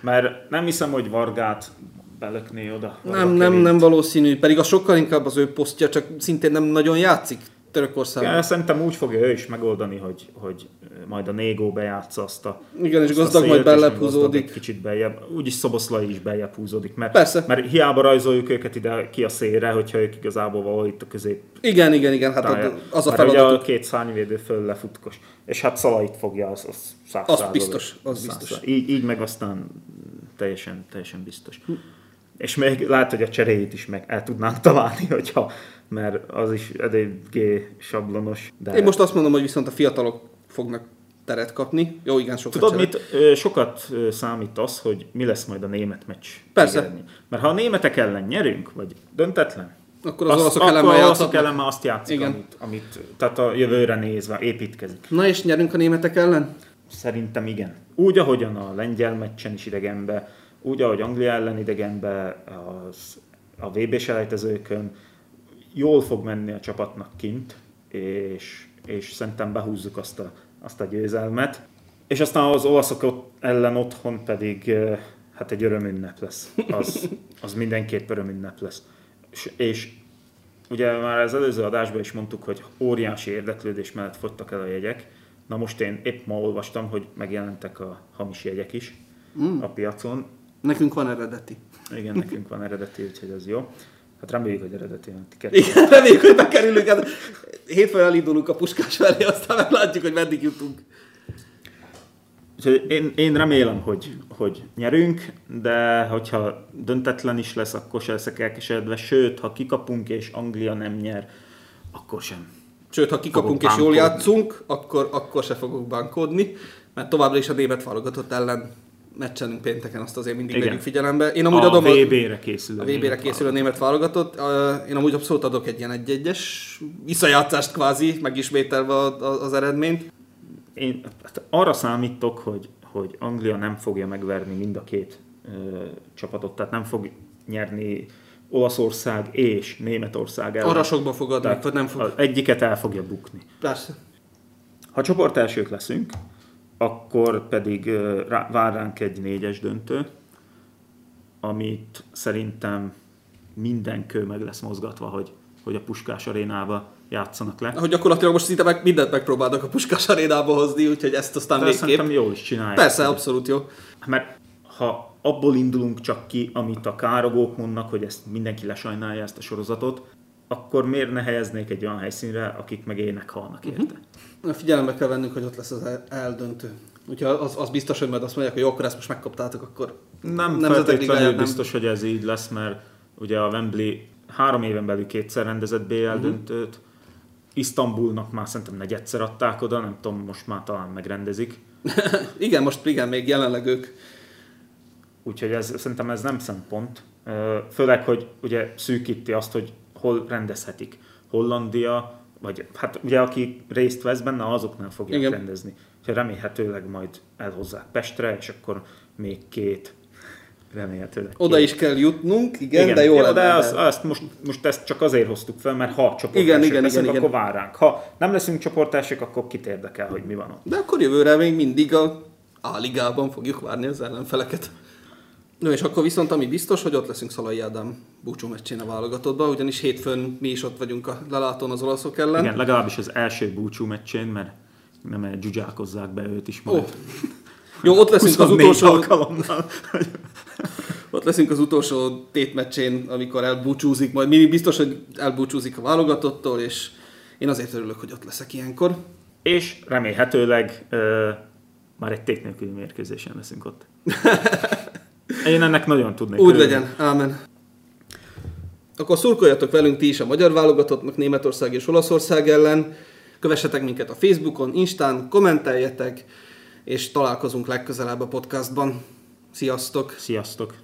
Mert nem hiszem, hogy Vargát belökné oda. Nem, nem, nem valószínű, pedig a sokkal inkább az ő posztja, csak szintén nem nagyon játszik. Törökországban. Ja, szerintem úgy fogja ő is megoldani, hogy, hogy majd a Négó bejátsza azt a Igen, és gazdag majd bellebb húzódik. Kicsit beljebb. Úgyis Szoboszlai is beljebb húzódik. Mert, Persze. Mert hiába rajzoljuk őket ide ki a szélre, hogyha ők igazából valahol itt a közép. Igen, igen, igen, hát tája. az a feladat. Ugye a két szárnyvédő föl lefutkos. És hát Szalait fogja, az, az száz Az biztos, az biztos. Így, így meg aztán teljesen, teljesen biztos. Hm. És még lehet, hogy a cseréjét is meg el tudnánk találni, hogyha mert az is eléggé sablonos. De... Én most azt mondom, hogy viszont a fiatalok fognak teret kapni. Jó, igen, sokat Tudod, mit, sokat számít az, hogy mi lesz majd a német meccs. Persze. Végeredmény. Mert ha a németek ellen nyerünk, vagy döntetlen, akkor az olaszok ellen már olaszok ellen már azt játszik, igen. Amit, amit, tehát a jövőre nézve építkezik. Na és nyerünk a németek ellen? Szerintem igen. Úgy, ahogyan a lengyel meccsen is idegenbe, úgy, ahogy Anglia ellen idegenbe, az, a VB selejtezőkön, jól fog menni a csapatnak kint, és, és szerintem behúzzuk azt a, azt a győzelmet. És aztán az olaszok ellen otthon pedig hát egy örömünnep lesz. Az, az mindenképp örömünnep lesz. És, és ugye már az előző adásban is mondtuk, hogy óriási érdeklődés mellett fogytak el a jegyek. Na most én épp ma olvastam, hogy megjelentek a hamis jegyek is mm. a piacon. Nekünk van eredeti. Igen, nekünk van eredeti, úgyhogy az jó. Hát reméljük, hogy eredetileg Igen, reméljük, hogy bekerülünk. Hát hétfőn elindulunk a puskás felé, aztán meglátjuk, hogy meddig jutunk. Úgyhogy én, én remélem, hogy, hogy nyerünk, de hogyha döntetlen is lesz, akkor se leszek elkeseredve. Sőt, ha kikapunk és Anglia nem nyer, akkor sem. Sőt, ha kikapunk és jól játszunk, akkor, akkor se fogok bánkodni, mert továbbra is a német válogatott ellen meccsenünk pénteken, azt azért mindig Igen. vegyük figyelembe. Én amúgy a adom VB-re készül a, VB-re készül a német válogatott. Én amúgy abszolút adok egy ilyen egy-egyes visszajátszást kvázi, megismételve az eredményt. Én hát arra számítok, hogy, hogy Anglia nem fogja megverni mind a két ö, csapatot, tehát nem fog nyerni Olaszország és Németország ellen. Arra sokba fog adni, vagy nem fog. Egyiket el fogja bukni. Persze. Ha csoport elsők leszünk, akkor pedig vár ránk egy négyes döntő, amit szerintem minden kő meg lesz mozgatva, hogy, hogy a Puskás arénába játszanak le. Hogy gyakorlatilag most szinte meg mindent megpróbálnak a Puskás arénába hozni, úgyhogy ezt aztán De végképp... szerintem jól is csinálják. Persze, abszolút jó. Mert ha abból indulunk csak ki, amit a károgók mondnak, hogy ezt mindenki lesajnálja ezt a sorozatot, akkor miért ne helyeznék egy olyan helyszínre, akik meg ének halnak érte? Uh-huh. Figyelembe kell vennünk, hogy ott lesz az eldöntő. Úgyhogy az, az biztos, hogy majd azt mondják, hogy jó, akkor ezt most megkaptátok, akkor nem feltétlenül nem... biztos, hogy ez így lesz, mert ugye a Wembley három éven belül kétszer rendezett BL uh-huh. Mhm. döntőt, Isztambulnak már szerintem negyedszer adták oda, nem tudom, most már talán megrendezik. igen, most igen, még jelenleg ők. Úgyhogy ez, szerintem ez nem szempont. Főleg, hogy ugye szűkíti azt, hogy hol rendezhetik. Hollandia, vagy hát ugye aki részt vesz benne, azoknál fogják Igen. rendezni. Úgyhogy remélhetőleg majd elhozzák Pestre, és akkor még két remélhetőleg. Oda is kell jutnunk, igen, igen de jó lenne. De azt, azt most, most ezt csak azért hoztuk fel, mert ha csoportások igen, igen, leszünk, igen, akkor igen. vár ránk. Ha nem leszünk csoportások, akkor kit érdekel, hogy mi van ott. De akkor jövőre még mindig a A-ligában fogjuk várni az ellenfeleket. No, és akkor viszont ami biztos, hogy ott leszünk Szalai Ádám búcsú meccsén a válogatottban, ugyanis hétfőn mi is ott vagyunk a lelátón az olaszok ellen. Igen, legalábbis az első búcsú meccsén, mert nem dzsuzsákozzák be őt is majd. Oh. Jó, ott leszünk az utolsó alkalommal. ott leszünk az utolsó tétmeccsén, amikor elbúcsúzik, majd mi biztos, hogy elbúcsúzik a válogatottól, és én azért örülök, hogy ott leszek ilyenkor. És remélhetőleg uh, már egy tét nélküli mérkőzésen leszünk ott. Én ennek nagyon tudnék. Úgy legyen, ámen. Akkor szurkoljatok velünk ti is a magyar válogatottnak Németország és Olaszország ellen. Kövessetek minket a Facebookon, Instán, kommenteljetek, és találkozunk legközelebb a podcastban. Sziasztok! Sziasztok!